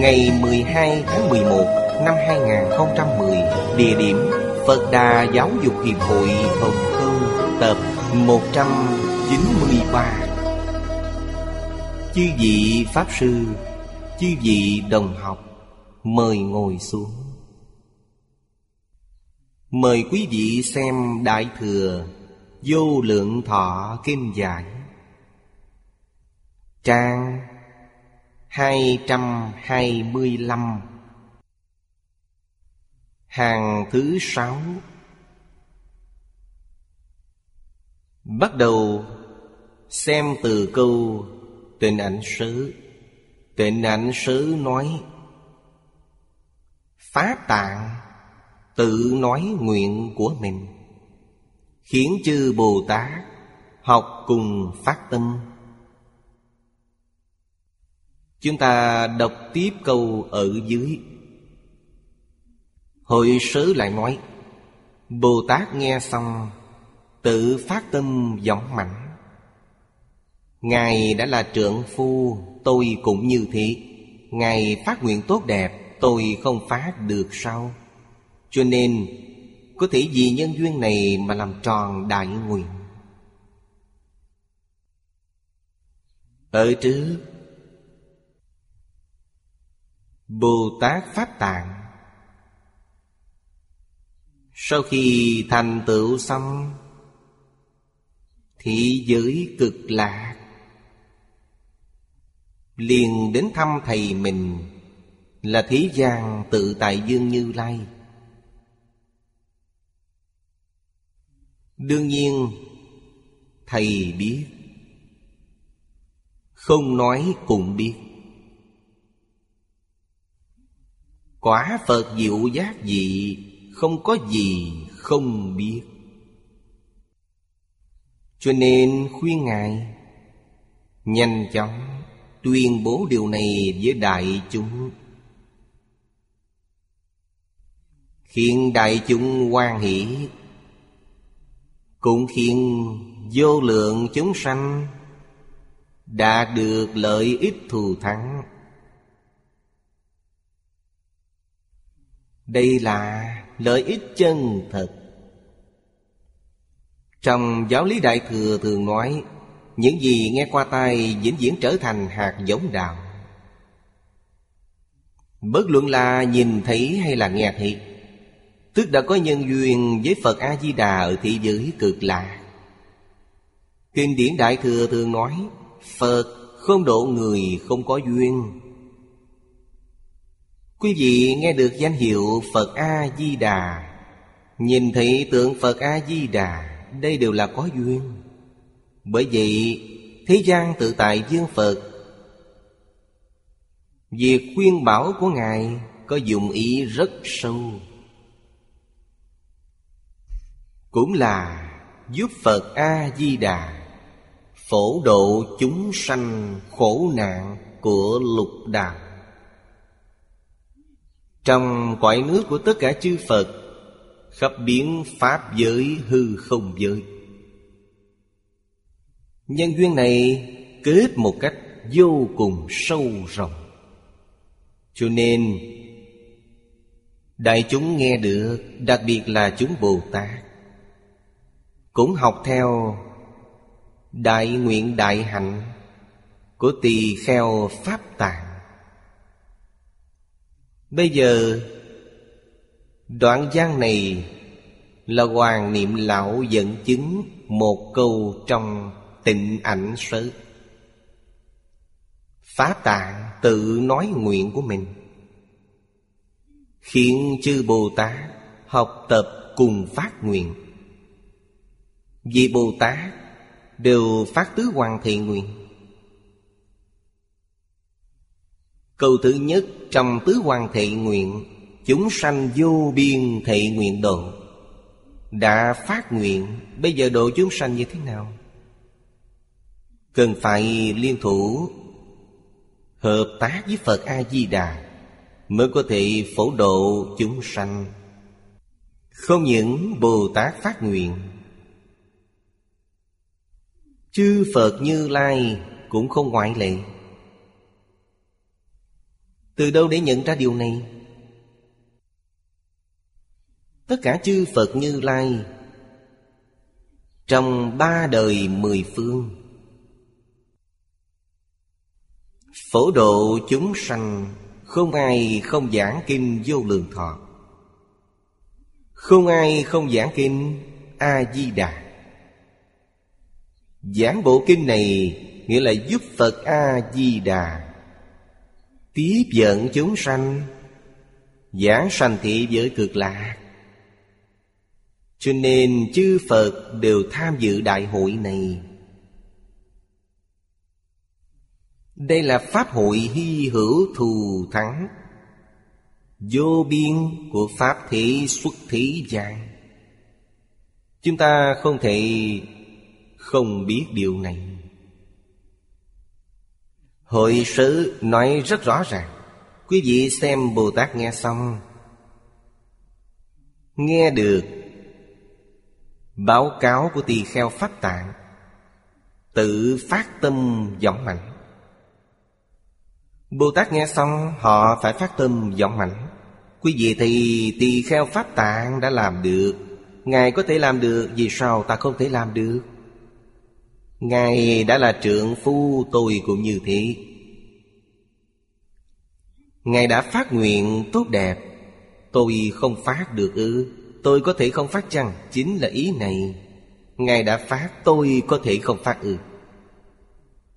Ngày 12 tháng 11 năm 2010 Địa điểm Phật Đà Giáo dục Hiệp hội Hồng Kông Tập 193 Chư vị Pháp Sư, Chư vị đồng học, Mời ngồi xuống. Mời quý vị xem Đại Thừa Vô Lượng Thọ Kinh Giải. Trang 225 Hàng thứ sáu. Bắt đầu xem từ câu Tịnh ảnh sứ. Tịnh ảnh sứ nói Pháp tạng Tự nói nguyện của mình, Khiến chư Bồ Tát Học cùng phát tâm. Chúng ta đọc tiếp câu ở dưới. Hội sớ lại nói, Bồ Tát nghe xong, Tự phát tâm giọng mạnh Ngài đã là trượng phu, Tôi cũng như thế. Ngài phát nguyện tốt đẹp, Tôi không phát được sao? Cho nên, Có thể vì nhân duyên này Mà làm tròn đại nguyện. Ở trước Bồ Tát Pháp Tạng. Sau khi thành tựu xong, Thị giới cực lạc. Liền đến thăm thầy mình Là thế gian tự tại dương như lai. Đương nhiên, Thầy biết, Không nói cũng biết. Quả Phật diệu giác gì Không có gì không biết. Cho nên khuyên Ngài, Nhanh chóng tuyên bố điều này với đại chúng. Khiến đại chúng hoan hỷ, Cũng khiến vô lượng chúng sanh Đạt được lợi ích thù thắng. Đây là lợi ích chân thật Trong giáo lý Đại Thừa thường nói, Những gì nghe qua tai vĩnh viễn trở thành hạt giống đạo. Bất luận là nhìn thấy hay là nghe thấy, Tức đã có nhân duyên với Phật A-di-đà ở thị giới cực lạ. Kinh điển Đại Thừa thường nói, Phật không độ người không có duyên. Quý vị nghe được danh hiệu Phật A-di-đà. Nhìn thấy tượng Phật A-di-đà, Đây đều là có duyên. Bởi vậy, Thế gian tự tại dương Phật. Việc khuyên bảo của Ngài Có dụng ý rất sâu. Cũng là giúp Phật A-di-đà Phổ độ chúng sanh khổ nạn của lục đạo trong cõi nước của tất cả chư Phật, Khắp biến Pháp giới hư không giới. Nhân duyên này kết một cách vô cùng sâu rộng. Cho nên, Đại chúng nghe được, Đặc biệt là chúng Bồ Tát, Cũng học theo Đại nguyện đại hạnh Của tỳ kheo Pháp Tạng. Bây giờ, Đoạn văn này là Hoàng Niệm Lão dẫn chứng một câu trong tịnh ảnh sớ. phá tạng tự nói nguyện của mình. Khiến chư Bồ Tát học tập cùng phát nguyện. Vì Bồ Tát đều phát tứ hoàng thị nguyện. Câu thứ nhất, trong tứ hoàng thị nguyện, Chúng sanh vô biên thị nguyện độ Đã phát nguyện. Bây giờ độ chúng sanh như thế nào? Cần phải liên thủ Hợp tác với Phật A-di-đà Mới có thể phổ độ chúng sanh. Không những Bồ Tát phát nguyện, Chư Phật Như Lai cũng không ngoại lệ. Từ đâu để nhận ra điều này? Tất cả chư Phật Như Lai Trong ba đời mười phương, Phổ độ chúng sanh Không ai không giảng kinh vô lượng thọ Không ai không giảng kinh A-di-đà Giảng bộ kinh này Nghĩa là giúp Phật A-di-đà Tiếp dẫn chúng sanh, Giảng sanh thị giới cực lạc. Cho nên chư Phật đều tham dự đại hội này. Đây là Pháp hội hy hữu thù thắng, Vô biên của Pháp thị xuất thí gian Chúng ta không thể không biết điều này. Hội sứ nói rất rõ ràng. Quý vị xem Bồ Tát nghe xong. Nghe được Báo cáo của tỳ kheo Pháp Tạng, Tự phát tâm giọng mạnh. Bồ Tát nghe xong, họ phải phát tâm giọng mạnh. Quý vị thì tỳ kheo Pháp Tạng đã làm được. Ngài có thể làm được, Vì sao ta không thể làm được? Ngài đã là trượng phu tôi cũng như thế. Ngài đã phát nguyện tốt đẹp. Tôi không phát được ư? Tôi có thể không phát chăng? Chính là ý này. Ngài đã phát, tôi có thể không phát ư?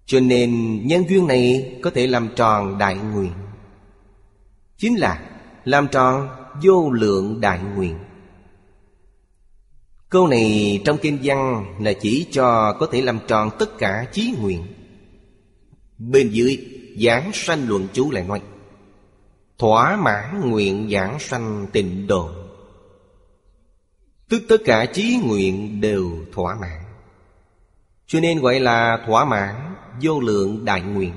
Cho nên, nhân duyên này có thể làm tròn đại nguyện. Chính là làm tròn vô lượng đại nguyện. Câu này trong kinh văn là chỉ cho có thể làm tròn tất cả chí nguyện. Bên dưới, giảng sanh luận chú lại nói, Thỏa mãn nguyện giảng sanh tịnh độ. Tức tất cả chí nguyện đều thỏa mãn. Cho nên gọi là thỏa mãn vô lượng đại nguyện.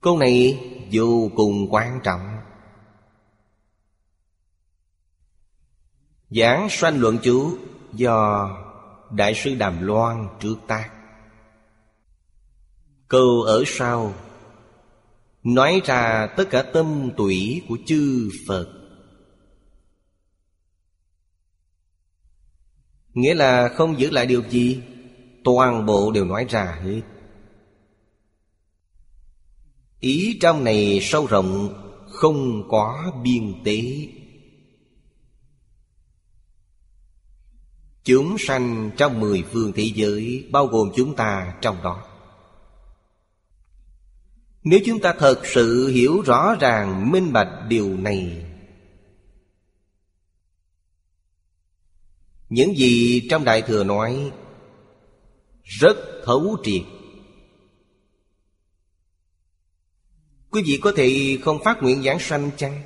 Câu này vô cùng quan trọng. Giảng sanh luận chú do Đại sư Đàm Loan trước tác. Câu ở sau. Nói ra tất cả tâm tủy của chư Phật. Nghĩa là không giữ lại điều gì, Toàn bộ đều nói ra hết. Ý trong này sâu rộng, Không có biên tế. Chúng sanh trong mười phương thế giới, Bao gồm chúng ta trong đó Nếu chúng ta thật sự hiểu rõ ràng, minh bạch điều này, Những gì trong Đại Thừa nói Rất thấu triệt Quý vị có thể không phát nguyện giảng sanh chăng?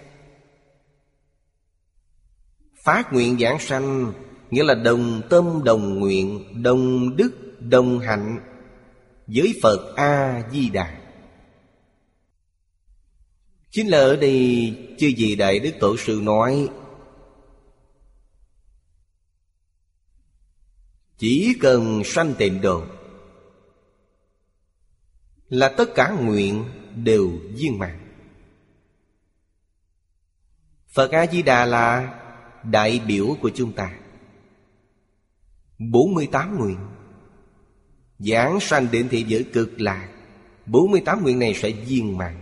Phát nguyện giảng sanh Nghĩa là đồng tâm, đồng nguyện, Đồng đức, đồng hạnh Với Phật A-di-đà. Chính là ở đây Chư vị Đại Đức Tổ Sư nói, Chỉ cần sanh tịnh độ Là tất cả nguyện đều viên mãn. Phật A-di-đà là đại biểu của chúng ta. 48 nguyện. Giảng sanh đến thị giới cực lạc. 48 nguyện này sẽ viên mãn.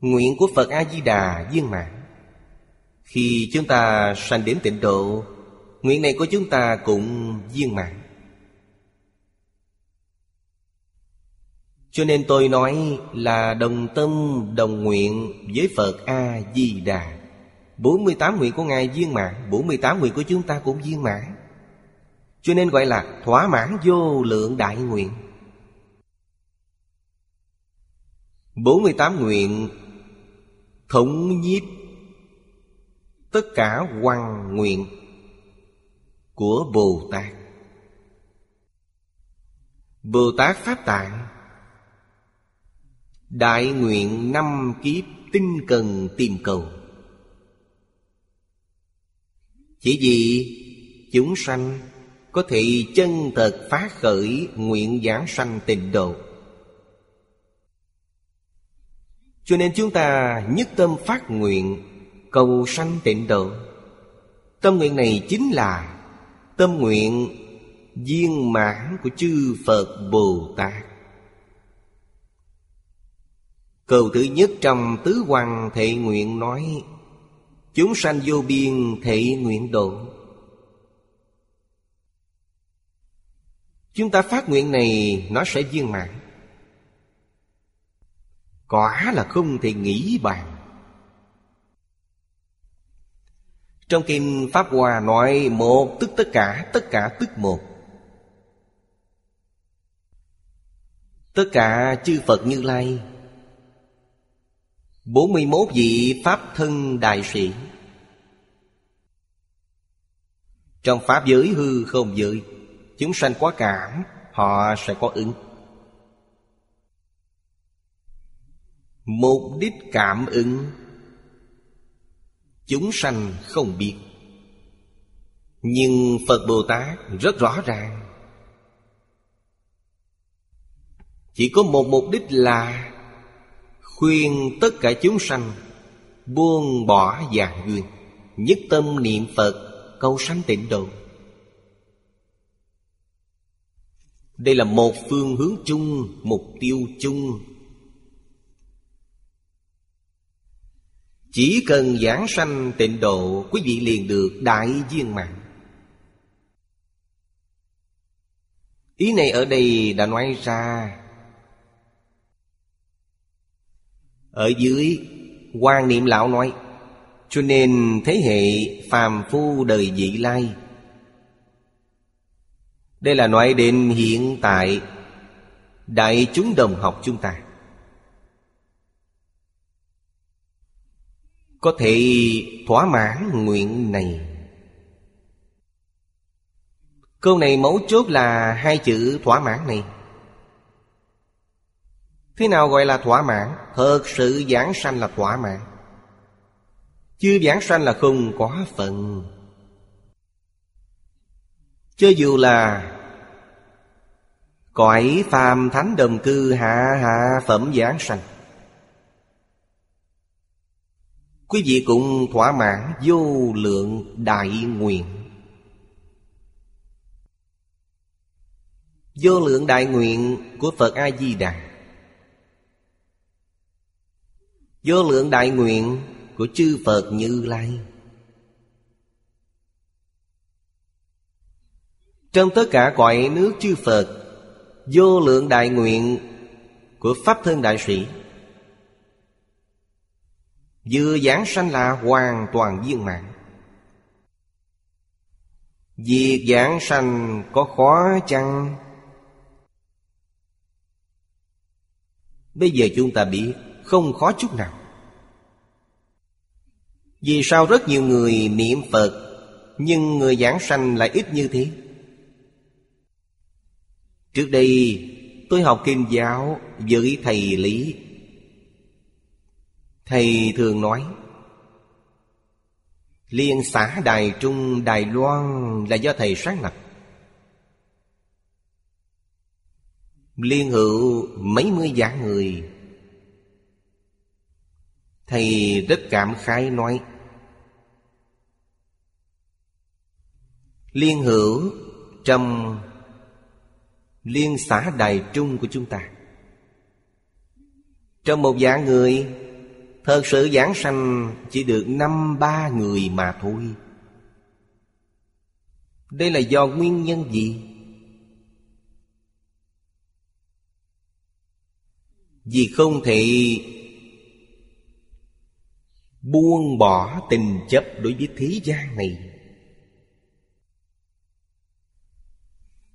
Nguyện của Phật A-di-đà viên mãn. Khi chúng ta sanh đến tịnh độ, Nguyện này của chúng ta cũng viên mãn. Cho nên tôi nói là đồng tâm, đồng nguyện với Phật A-di-đà. 48 nguyện của Ngài viên mãn 48 nguyện của chúng ta cũng viên mãn. Cho nên gọi là thỏa mãn vô lượng đại nguyện 48 nguyện thống nhiếp tất cả hoàng nguyện của Bồ Tát. Bồ Tát Pháp Tạng, Đại nguyện năm kiếp tinh cần tìm cầu Chỉ vì chúng sanh có thể chân thật phát khởi nguyện giảng sanh tịnh độ. Cho nên chúng ta nhất tâm phát nguyện, Cầu sanh tịnh độ. Tâm nguyện này chính là Tâm nguyện viên mãn của chư Phật Bồ Tát. Câu thứ nhất trong Tứ Hoàng Thệ Nguyện nói, Chúng sanh vô biên thệ nguyện độ. Chúng ta phát nguyện này nó sẽ viên mãn. Quả là không thể nghĩ bàn. Trong Kinh Pháp Hòa nói một tức tất cả, tất cả tức một. Tất cả chư Phật Như Lai. 41 vị Pháp thân đại sĩ. Trong Pháp giới hư không giới. Chúng sanh quá cảm, Họ sẽ có ứng. Mục đích cảm ứng, Chúng sanh không biết. Nhưng Phật Bồ Tát rất rõ ràng. Chỉ có một mục đích là Khuyên tất cả chúng sanh Buông bỏ dạng duyên, Nhất tâm niệm Phật, Cầu sanh tịnh độ. Đây là một phương hướng chung, Mục tiêu chung. Chỉ cần giảng sanh tịnh độ, Quý vị liền được đại viên mạng Ý này ở đây đã nói ra. Ở dưới, quan niệm lão nói, Cho nên thế hệ phàm phu đời vị lai đây là nói đến hiện tại Đại chúng đồng học chúng ta. Có thể thỏa mãn nguyện này. Câu này mấu chốt là hai chữ thỏa mãn này. Thế nào gọi là thỏa mãn? Thật sự giảng sanh là thỏa mãn. Chưa giảng sanh là không có phần cho dù là Cõi phàm thánh đồng cư hạ hạ phẩm giảng sanh. Quý vị cũng thỏa mãn vô lượng đại nguyện. Vô lượng đại nguyện của Phật A-di-đà. Vô lượng đại nguyện của chư Phật Như Lai. Trong tất cả cõi nước chư Phật, Vô lượng đại nguyện của Pháp Thân Đại Sĩ Vừa giảng sanh là hoàn toàn viên mãn. Việc giảng sanh có khó chăng? Bây giờ chúng ta biết, không khó chút nào. Vì sao rất nhiều người niệm Phật, Nhưng người giảng sanh lại ít như thế? Trước đây, tôi học kinh giáo với thầy Lý. Thầy thường nói, Liên xã Đài Trung, Đài Loan là do thầy sáng lập. Liên hữu mấy mươi giả người. Thầy rất cảm khái nói, Liên hữu trong liên xã Đài Trung của chúng ta. Trong một dạng người, Thật sự giảng sanh chỉ được năm ba người mà thôi. Đây là do nguyên nhân gì? Vì không thể Buông bỏ tình chấp đối với thế gian này.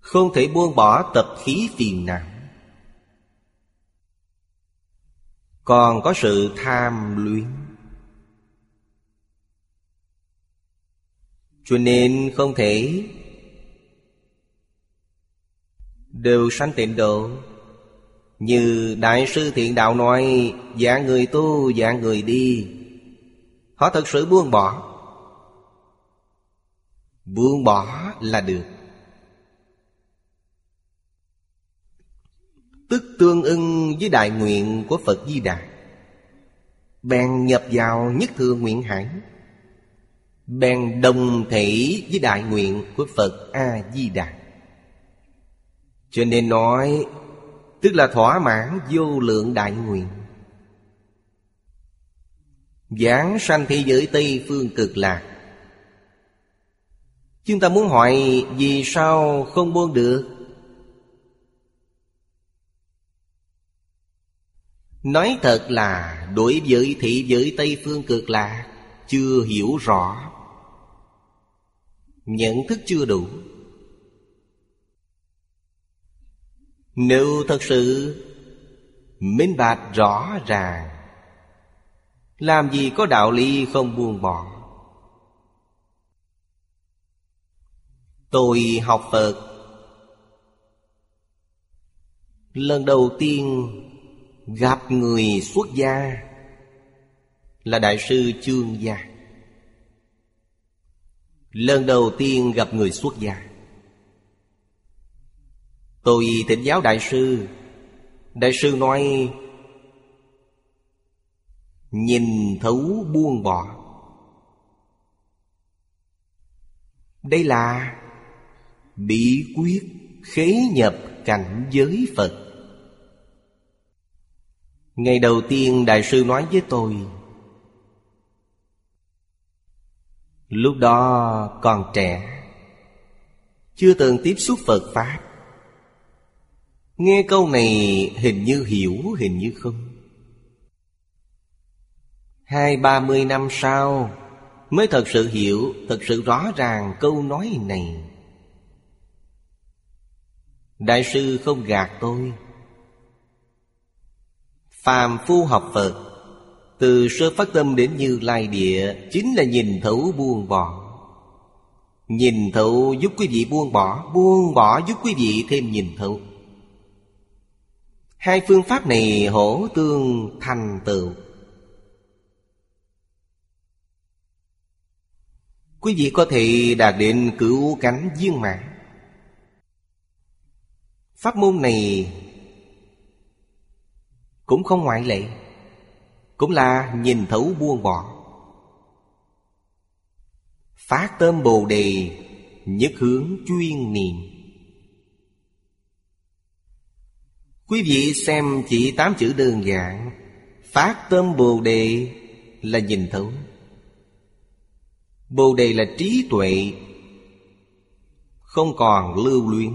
Không thể buông bỏ tập khí phiền não. Còn có sự tham luyến. Cho nên không thể Đều sanh tịnh độ. Như Đại sư Thiện Đạo nói Dạng người tu, dạng người đi. Họ thật sự buông bỏ. Buông bỏ là được. Tức tương ưng với đại nguyện của Phật Di Đà. Bèn nhập vào nhất thừa nguyện hải. Bèn đồng thể với đại nguyện của Phật A-di-đà. Cho nên nói, Tức là thỏa mãn vô lượng đại nguyện. Giảng sanh thế giới Tây Phương cực lạc. Chúng ta muốn hỏi Vì sao không buông được? Nói thật là, đối với thị giới Tây Phương cực lạc, Chưa hiểu rõ. Nhận thức chưa đủ. Nếu thật sự minh bạch rõ ràng, Làm gì có đạo lý không buông bỏ? Tôi học Phật. Lần đầu tiên gặp người xuất gia Là Đại sư Chương Gia. Lần đầu tiên gặp người xuất gia, Tôi thỉnh giáo đại sư. Đại sư nói, Nhìn thấu buông bỏ. Đây là Bí quyết khế nhập cảnh giới Phật. Ngày đầu tiên Đại sư nói với tôi, Lúc đó còn trẻ, Chưa từng tiếp xúc Phật Pháp. Nghe câu này hình như hiểu, hình như không. Hai, ba mươi năm sau Mới thật sự hiểu, Thật sự rõ ràng câu nói này. Đại sư không gạt tôi. Phàm phu học Phật. Từ sơ phát tâm đến như lai địa, Chính là nhìn thấu buông bỏ. Nhìn thấu giúp quý vị buông bỏ Buông bỏ giúp quý vị thêm nhìn thấu. Hai phương pháp này hỗ tương thành tựu. Quý vị có thể đạt đến cửu cánh viên mãn. Pháp môn này cũng không ngoại lệ, cũng là nhìn thấu buông bỏ. Phát tâm Bồ Đề, Nhất hướng chuyên niệm. Quý vị xem chỉ tám chữ đơn giản, Phát tâm Bồ Đề là nhìn thấu. Bồ Đề là trí tuệ, Không còn lưu luyến.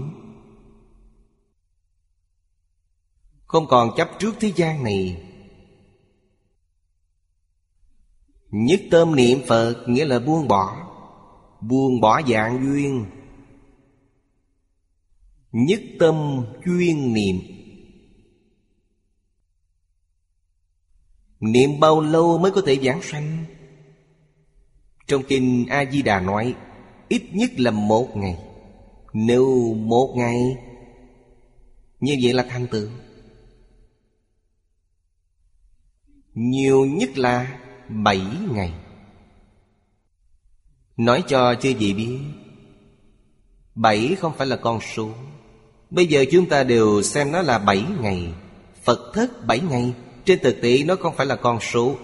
Không còn chấp trước thế gian này. Nhất tâm niệm Phật, nghĩa là buông bỏ Buông bỏ dạng duyên. Nhất tâm chuyên niệm. Niệm bao lâu mới có thể giảng sanh? Trong kinh A-di-đà nói, Ít nhất là một ngày. Nếu một ngày, Như vậy là thành tựu. Nhiều nhất là bảy ngày. Nói cho chư vị biết Bảy không phải là con số. Bây giờ chúng ta đều xem nó là bảy ngày. Phật thất bảy ngày Trên thực tế nó không phải là con số.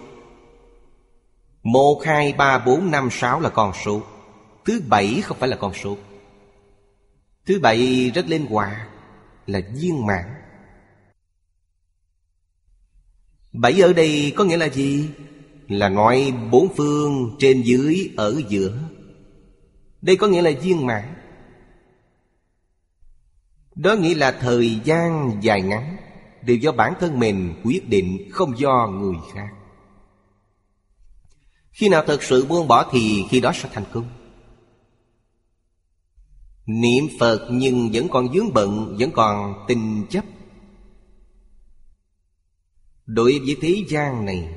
Một, hai, ba, bốn, năm, sáu là con số. Thứ bảy không phải là con số. Thứ bảy rất linh hoạt Là viên mãn. Bảy ở đây có nghĩa là gì? Là nói bốn phương trên dưới ở giữa. Đây có nghĩa là viên mãn. Đó nghĩa là thời gian dài ngắn, Đều do bản thân mình quyết định, Không do người khác. Khi nào thật sự buông bỏ thì khi đó sẽ thành công. Niệm Phật nhưng vẫn còn dướng bận, Vẫn còn tình chấp. Đối với thế gian này,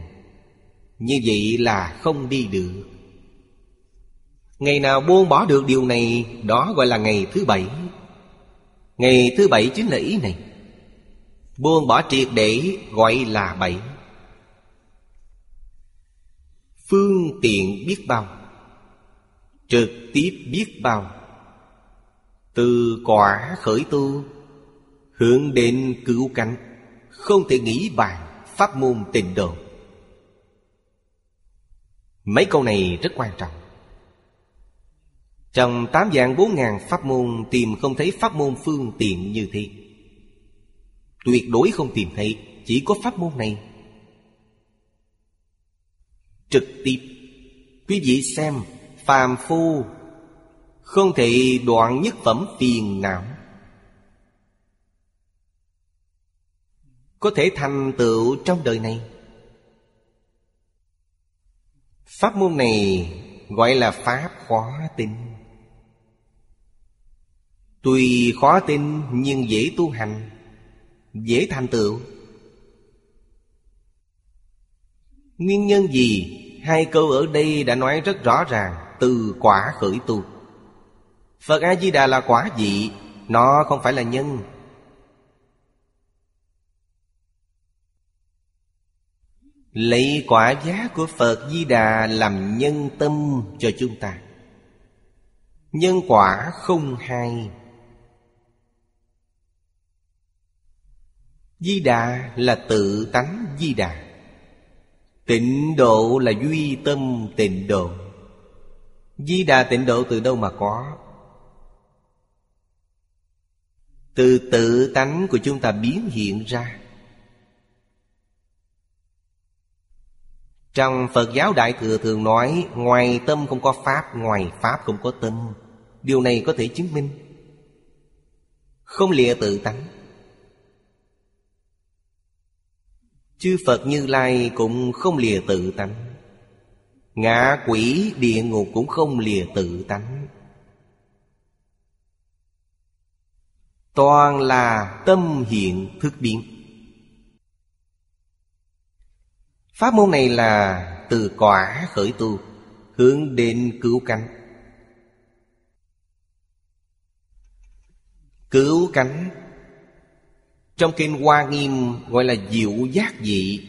Như vậy là không đi được. Ngày nào buông bỏ được điều này, Đó gọi là ngày thứ bảy. Ngày thứ bảy chính là ý này. Buông bỏ triệt để gọi là bảy. Phương tiện biết bao, Trực tiếp biết bao. Từ quả khởi tu, Hướng đến cứu cánh, Không thể nghĩ bàn. Pháp môn tịnh độ. Mấy câu này rất quan trọng. Trong tám dạng bốn ngàn pháp môn Tìm không thấy pháp môn phương tiện như thế. Tuyệt đối không tìm thấy, Chỉ có pháp môn này. Trực tiếp, Quý vị xem Phàm phu, Không thể đoạn nhất phẩm phiền não. Có thể thành tựu trong đời này? Pháp môn này gọi là pháp khó tin tuy khó tin nhưng dễ tu hành, dễ thành tựu. Nguyên nhân gì? Hai câu ở đây đã nói rất rõ ràng, từ quả khởi tu. Phật a di đà là quả vị, nó không phải là nhân. Lấy quả giá của Phật Di Đà làm nhân tâm cho chúng ta. Nhân quả không hai. Di Đà là tự tánh Di Đà. Tịnh độ là duy tâm tịnh độ. Di Đà tịnh độ từ đâu mà có? Từ tự tánh của chúng ta biến hiện ra. Trong Phật giáo Đại Thừa thường nói, Ngoài tâm không có Pháp, Ngoài Pháp không có tâm. Điều này có thể chứng minh. Không lìa tự tánh. Chư Phật Như Lai cũng không lìa tự tánh. Ngã quỷ địa ngục cũng không lìa tự tánh. Toàn là tâm hiện thức biến. Pháp môn này là từ quả khởi tu, Hướng đến cứu cánh. Cứu cánh. Trong kinh Hoa Nghiêm gọi là diệu giác dị.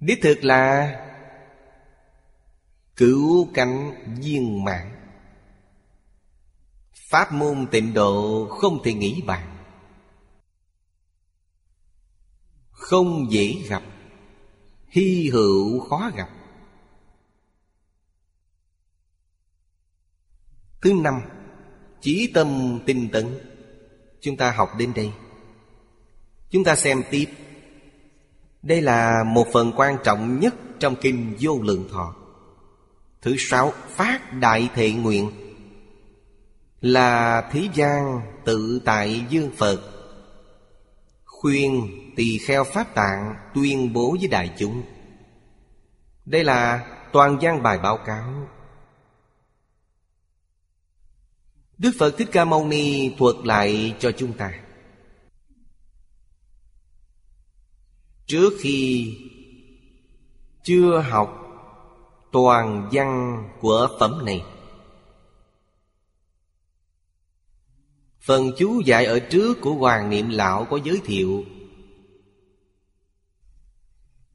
Đích thực là Cứu cánh viên mạng. Pháp môn tịnh độ không thể nghĩ bàn. Không dễ gặp, Hy hữu khó gặp. Thứ năm Chí tâm tinh tấn. Chúng ta học đến đây. Chúng ta xem tiếp. Đây là một phần quan trọng nhất Trong kinh vô lượng thọ. Thứ sáu, Phát đại thệ nguyện. Là thế gian tự tại dương Phật. Khuyên tỳ kheo Pháp Tạng tuyên bố với đại chúng. Đây là toàn văn bài báo cáo. Đức Phật Thích Ca Mâu Ni thuật lại cho chúng ta. Trước khi chưa học toàn văn của phẩm này Phần chú dạy ở trước của Hoàng Niệm Lão có giới thiệu.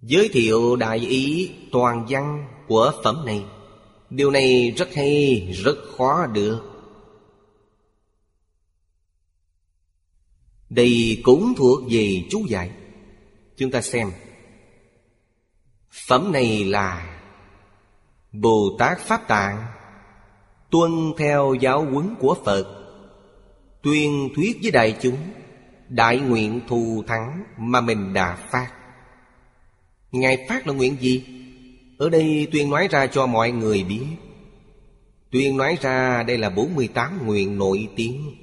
Giới thiệu đại ý toàn văn của phẩm này. Điều này rất hay, rất khó được. Đây cũng thuộc về chú giải. Chúng ta xem. Phẩm này là Bồ Tát Pháp Tạng Tuân theo giáo huấn của Phật. Tuyên thuyết với đại chúng, Đại nguyện thù thắng mà mình đã phát. Ngài phát là nguyện gì? Ở đây tuyên nói ra cho mọi người biết. Tuyên nói ra, đây là 48 nguyện nổi tiếng.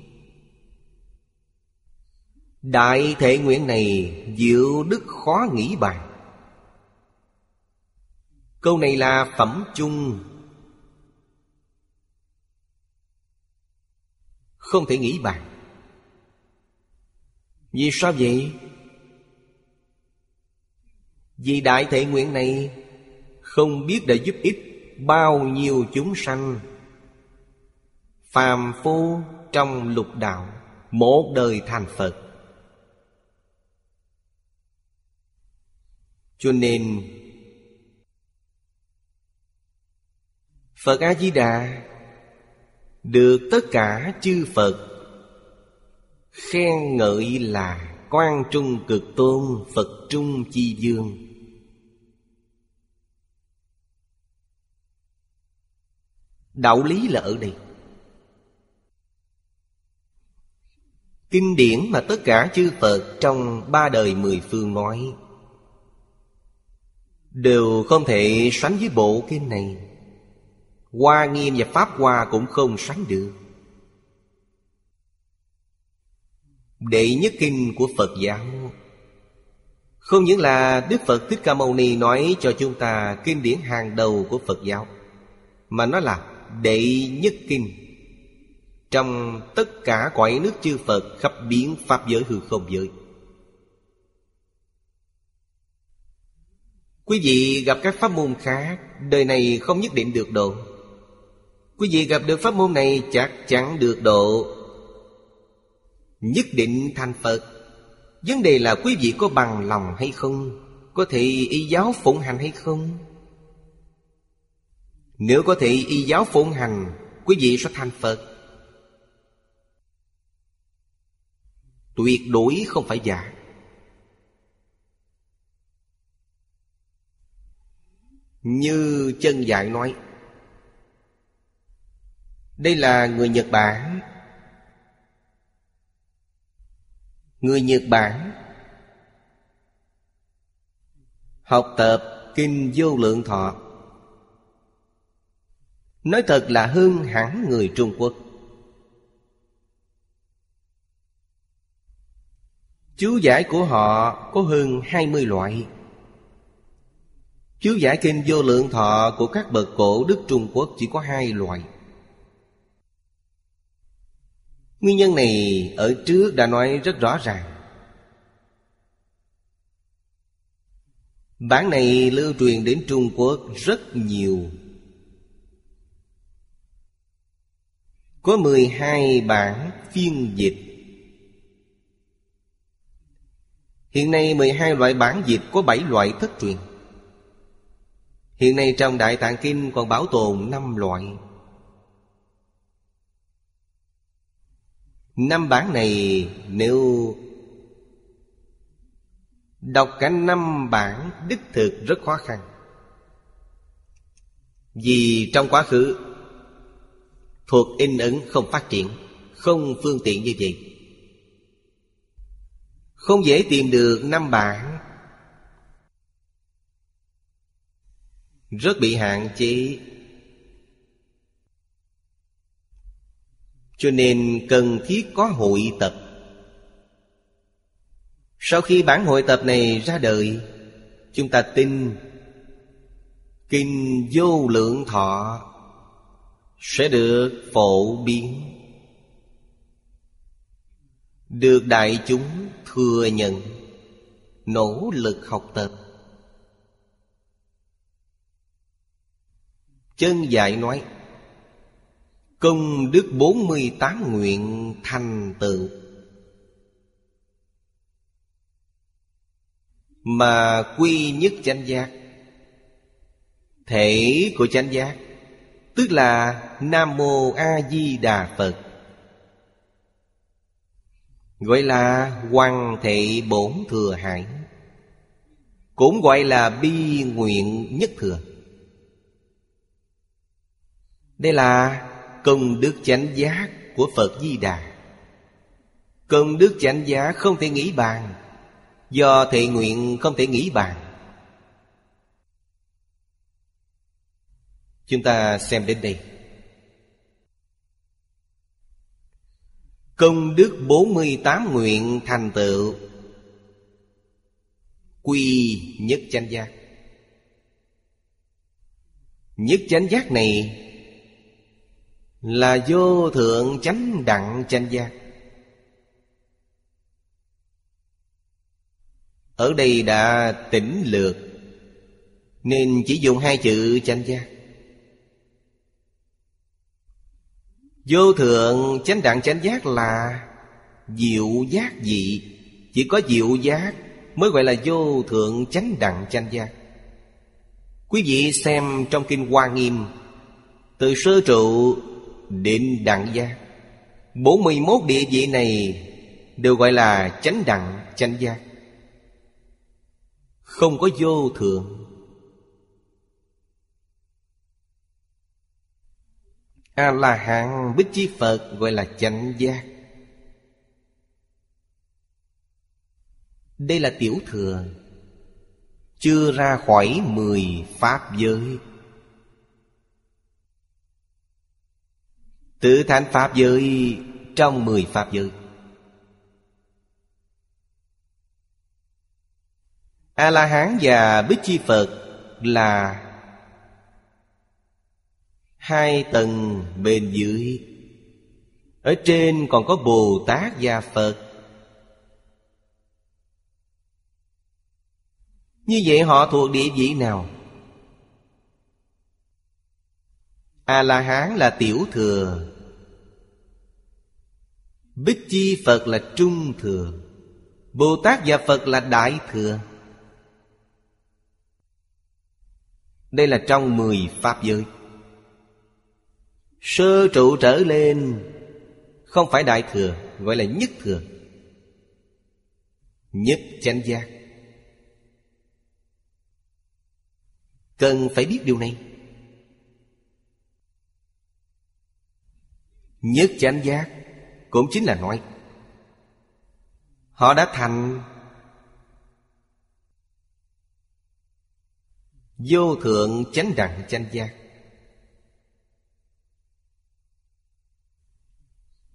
Đại thể nguyện này diệu đức khó nghĩ bàn. Câu này là phẩm chung Không thể nghĩ bàn. Vì sao vậy? Vì đại thể nguyện này Không biết đã giúp ích bao nhiêu chúng sanh. Phàm phu trong lục đạo, Một đời thành Phật. Cho nên, Phật A-di-đà được tất cả chư Phật. Khen ngợi là Quan trung cực tôn Phật trung chi dương Đạo lý là ở đây. Kinh điển mà tất cả chư Phật trong ba đời mười phương nói, Đều không thể sánh với bộ kinh này. Hoa nghiêm và Pháp Hoa cũng không sánh được. Đệ nhất kinh của Phật giáo. Không những là Đức Phật Thích Ca Mâu Ni nói cho chúng ta kinh điển hàng đầu của Phật giáo, Mà nó là đệ nhất kinh. Trong tất cả cõi nước chư Phật khắp biến Pháp giới hư không giới. Quý vị gặp các pháp môn khác, Đời này không nhất định được độ Quý vị gặp được pháp môn này chắc chắn được độ. Nhất định thành Phật. Vấn đề là quý vị có bằng lòng hay không? Có thể y giáo phụng hành hay không? Nếu có thể y giáo phụng hành, Quý vị sẽ thành Phật. Tuyệt đối không phải giả. Như chân dạy nói đây là người Nhật Bản. Người Nhật Bản Học tập Kinh Vô Lượng Thọ. Nói thật là hơn hẳn người Trung Quốc. Chú giải của họ có hơn 20 loại. Chú giải kinh vô lượng thọ của các bậc cổ Đức Trung Quốc chỉ có hai loại. Nguyên nhân này ở trước đã nói rất rõ ràng. Bản này lưu truyền đến Trung Quốc rất nhiều. Có 12 bản phiên dịch. Hiện nay 12 loại bản dịch có 7 loại thất truyền. Hiện nay trong Đại Tạng Kinh còn bảo tồn năm loại. Năm bản này nếu Đọc cả năm bản, đích thực rất khó khăn. Vì trong quá khứ, Thuộc in ấn không phát triển, Không phương tiện như vậy. Không dễ tìm được năm bản Rất bị hạn chế. Cho nên cần thiết có hội tập. Sau khi bản hội tập này ra đời, Chúng ta tin Kinh vô lượng thọ Sẽ được phổ biến. Được đại chúng thừa nhận, Nỗ lực học tập. Chân dạy nói Công đức 48 nguyện thành tựu. Mà quy nhất chánh giác, Thể của chánh giác, Tức là Nam Mô A Di Đà Phật, Gọi là Hoàng thị Bổn Thừa Hải, Cũng gọi là Bi Nguyện Nhất Thừa. Đây là công đức chánh giác của Phật Di Đà. Công đức chánh giá không thể nghĩ bàn, Do thệ nguyện không thể nghĩ bàn. Chúng ta xem đến đây. Công đức 48 nguyện thành tựu. Quy nhất chánh giác. Nhất chánh giác này là vô thượng chánh đặng chánh giác. Ở đây đã tỉnh lược, Nên chỉ dùng hai chữ chánh giác. Vô thượng chánh đẳng chánh giác là Diệu giác dị. Chỉ có diệu giác Mới gọi là vô thượng chánh đẳng chánh giác. Quý vị xem trong Kinh Hoa Nghiêm, Từ sơ trụ Định đẳng giác 41 địa vị này Đều gọi là chánh đẳng, chánh giác Không có vô thượng a la hán bích chi phật gọi là chánh giác đây là tiểu thừa, chưa ra khỏi mười pháp giới. Tự thánh pháp giới trong mười pháp giới. A la hán và bích chi phật là Hai tầng bên dưới. Ở trên còn có Bồ Tát và Phật. Như vậy họ thuộc địa vị nào? A-la-hán là tiểu thừa. Bích chi Phật là trung thừa. Bồ Tát và Phật là đại thừa. Đây là trong mười Pháp giới. Sơ trụ trở lên, Không phải đại thừa, Gọi là nhất thừa. Nhất chánh giác. Cần phải biết điều này. Nhất chánh giác, Cũng chính là nói, Họ đã thành Vô thượng chánh đẳng chánh giác.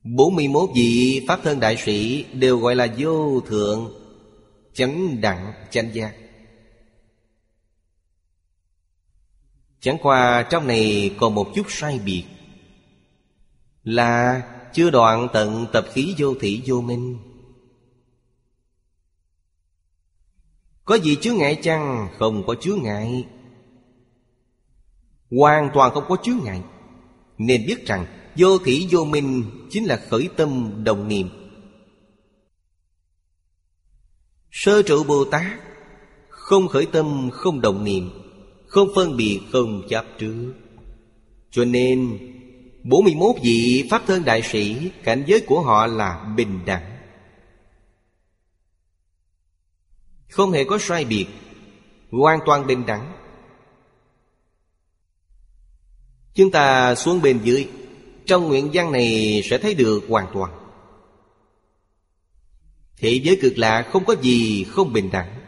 41 vị Pháp thân đại sĩ Đều gọi là vô thượng Chánh đẳng chánh giác. Chẳng qua trong này còn một chút sai biệt. Là chưa đoạn tận tập khí vô thị vô minh. Có gì chướng ngại chăng? Không có chướng ngại. Hoàn toàn không có chướng ngại. Nên biết rằng, Vô thủy vô minh chính là khởi tâm đồng niệm. Sơ trụ Bồ Tát, Không khởi tâm, không đồng niệm, Không phân biệt, không chấp trước. Cho nên 41 vị Pháp thân đại sĩ, Cảnh giới của họ là bình đẳng. Không hề có sai biệt, Hoàn toàn bình đẳng. Chúng ta xuống bên dưới, trong nguyện văn này sẽ thấy được hoàn toàn. Thế giới cực lạ không có gì không bình đẳng.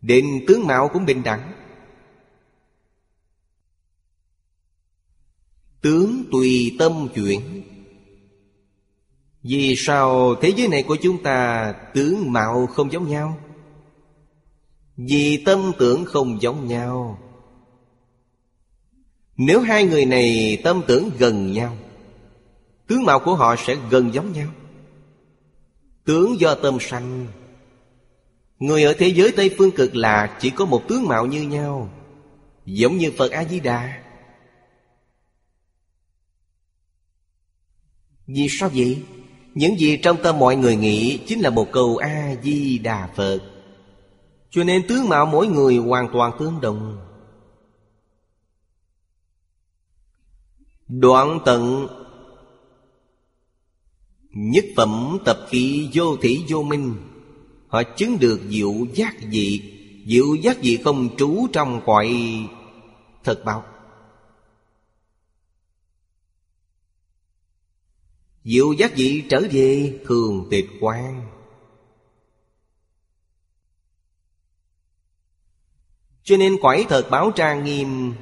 Định tướng mạo cũng bình đẳng. Tướng tùy tâm chuyển. Vì sao thế giới này của chúng ta Tướng mạo không giống nhau? Vì tâm tưởng không giống nhau. Nếu hai người này tâm tưởng gần nhau, Tướng mạo của họ sẽ gần giống nhau. Tướng do tâm sanh. Người ở thế giới Tây Phương cực lạc Chỉ có một tướng mạo như nhau, Giống như Phật A-di-đà Vì sao vậy? Những gì trong tâm mọi người nghĩ Chính là một câu A-di-đà Phật. Cho nên tướng mạo mỗi người hoàn toàn tương đồng. Đoạn tận Nhất phẩm tập khí vô thủy vô minh. Họ chứng được diệu giác dị. Diệu giác dị không trú trong cõi thật báo. Diệu giác vị trở về thường tịch quan Cho nên quải thật báo trang nghiêm,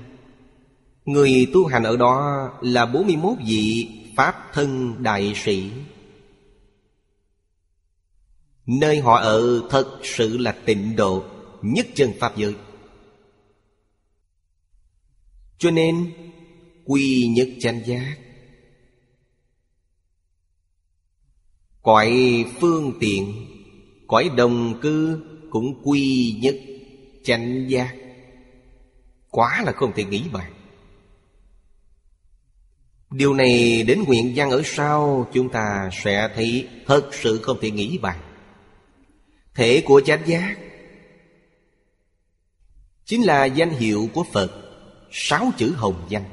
Người tu hành ở đó là 41 vị Pháp thân đại sĩ. Nơi họ ở thật sự là tịnh độ, Nhất chân Pháp giới. Cho nên Quy nhất chánh giác Cõi phương tiện, Cõi đồng cư cũng quy nhất chánh giác. Quá là không thể nghĩ bàn Điều này đến nguyện văn ở sau, Chúng ta sẽ thấy thật sự không thể nghĩ bàn Thể của chánh giác Chính là danh hiệu của Phật, Sáu chữ hồng danh.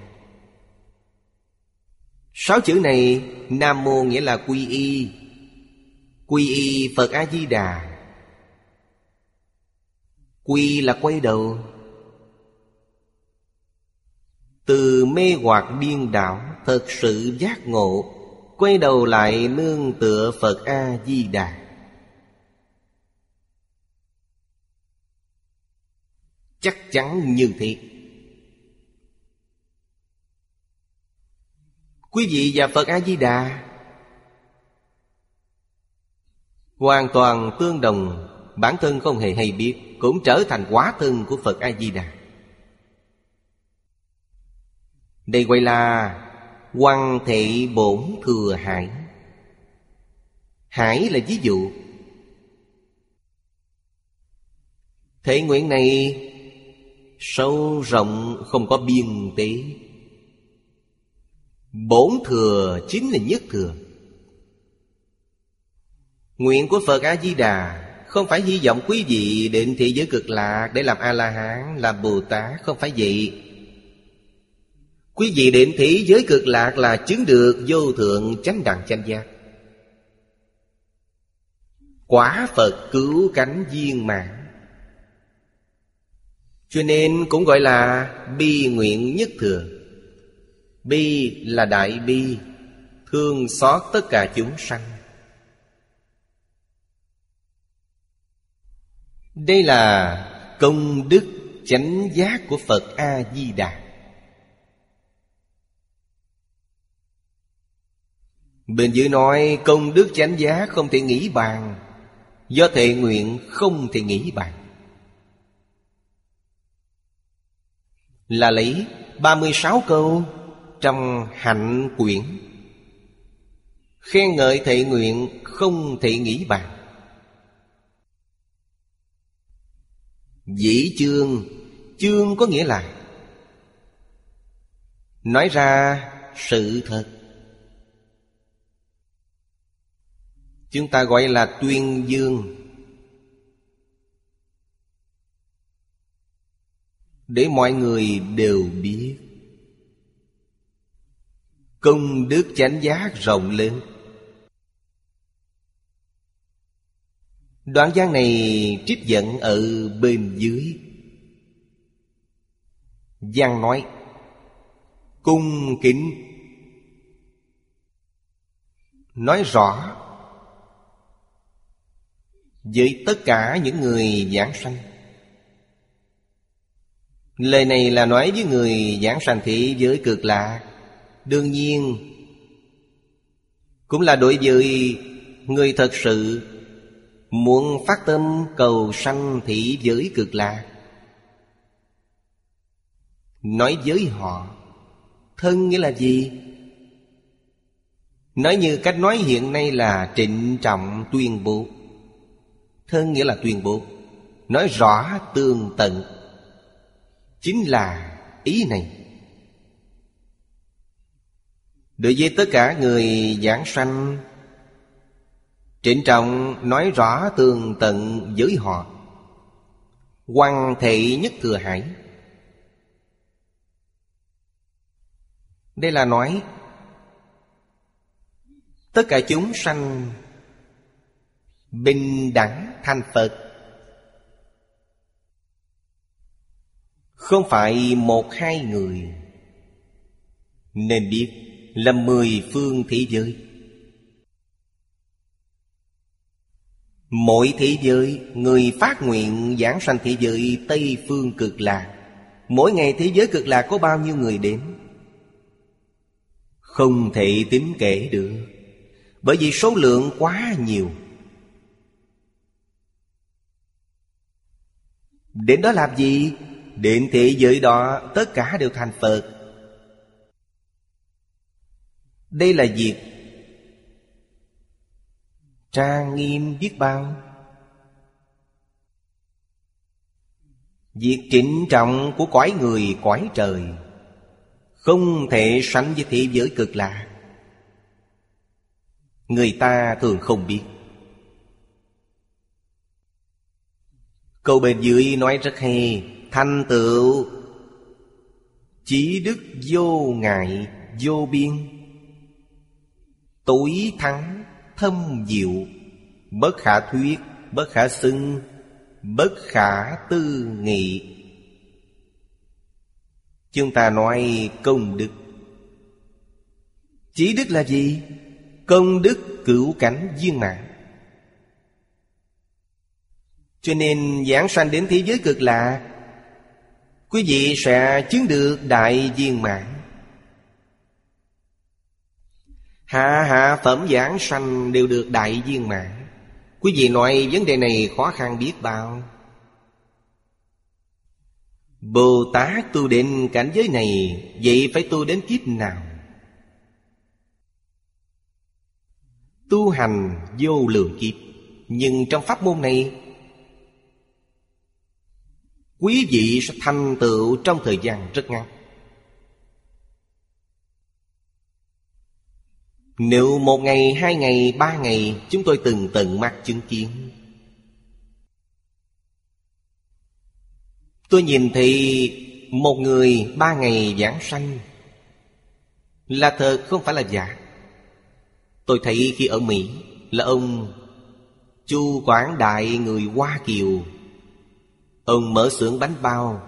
Sáu chữ này Nam Mô nghĩa là quy y. Quy y Phật A-di-đà. Quy là quay đầu. Từ mê hoặc điên đảo, Thật sự giác ngộ, Quay đầu lại nương tựa Phật A-di-đà. Chắc chắn như thế. Quý vị và Phật A-di-đà Hoàn toàn tương đồng, Bản thân không hề hay biết, Cũng trở thành quá thân của Phật A-di-đà. Đây gọi là Quan thị bổn thừa hải. Hải là ví dụ. Thể nguyện này Sâu rộng, không có biên tế. Bổn thừa chính là nhất thừa. Nguyện của Phật A-di-đà Không phải hy vọng quý vị định thị giới cực lạc Để làm A-la-hán, làm Bồ-Tát Không phải vậy. Quý vị định thị giới cực lạc là chứng được vô thượng chánh đẳng chánh giác. Quả Phật cứu cánh viên mạng Cho nên cũng gọi là bi nguyện nhất thừa Bi là đại bi Thương xót tất cả chúng sanh. Đây là công đức chánh giác của Phật A-di-đà. Bên dưới nói, công đức chánh giác không thể nghĩ bàn, Do thệ nguyện không thể nghĩ bàn. Là lấy 36 câu trong hạnh quyển, Khen ngợi thệ nguyện không thể nghĩ bàn. Dĩ chương. Chương có nghĩa là Nói ra sự thật. Chúng ta gọi là tuyên dương. Để mọi người đều biết, Công đức chánh giác rộng lớn. Đoạn văn này trích dẫn ở bên dưới. Giang nói, Cung kính. Nói rõ, Với tất cả những người giảng sanh. Lời này là nói với người giảng sanh thị giới cực lạ. Đương nhiên, Cũng là đối với người thật sự. Muốn phát tâm cầu sanh thị giới cực lạc Nói với họ, Thân nghĩa là gì? Nói như cách nói hiện nay là trịnh trọng tuyên bố. Thân nghĩa là tuyên bố. Nói rõ tường tận. Chính là ý này. Đối với tất cả người giảng sanh Trịnh trọng nói rõ tường tận với họ. Quan thị nhất thừa hải. Đây là nói, Tất cả chúng sanh Bình đẳng thành Phật. Không phải một hai người. Nên biết là mười phương thế giới. Mỗi thế giới, Người phát nguyện giảng sanh thế giới Tây Phương Cực Lạc. Mỗi ngày thế giới cực lạc có bao nhiêu người đến? Không thể tính kể được, Bởi vì số lượng quá nhiều. Đến đó làm gì? Đến thế giới đó, tất cả đều thành Phật. Đây là việc Trang nghiêm biết bao. Việc trịnh trọng của cõi người cõi trời Không thể sánh với thế giới cực lạ. Người ta thường không biết. Câu bên dưới nói rất hay, Thanh tựu Chỉ đức vô ngại vô biên, Tối thắng thâm diệu, Bất khả thuyết, Bất khả xưng, Bất khả tư nghị. Chúng ta nói công đức. Chỉ đức là gì? Công đức cửu cảnh viên mạng Cho nên giảng sanh đến thế giới cực lạ Quý vị sẽ chứng được đại viên mạng Hạ hạ phẩm giảng sanh đều được đại viên mạng Quý vị nói vấn đề này khó khăn biết bao. Bồ Tát tu đến cảnh giới này, Vậy phải tu đến kiếp nào? Tu hành vô lượng kiếp, Nhưng trong pháp môn này, Quý vị sẽ thành tựu trong thời gian rất ngắn. Nếu một ngày, hai ngày, ba ngày Chúng tôi từng tận mắt chứng kiến. Tôi nhìn thấy một người ba ngày giảng sanh. Là thật không phải là giả. Tôi thấy khi ở Mỹ Là ông Chu Quảng Đại người Hoa Kiều. Ông mở xưởng bánh bao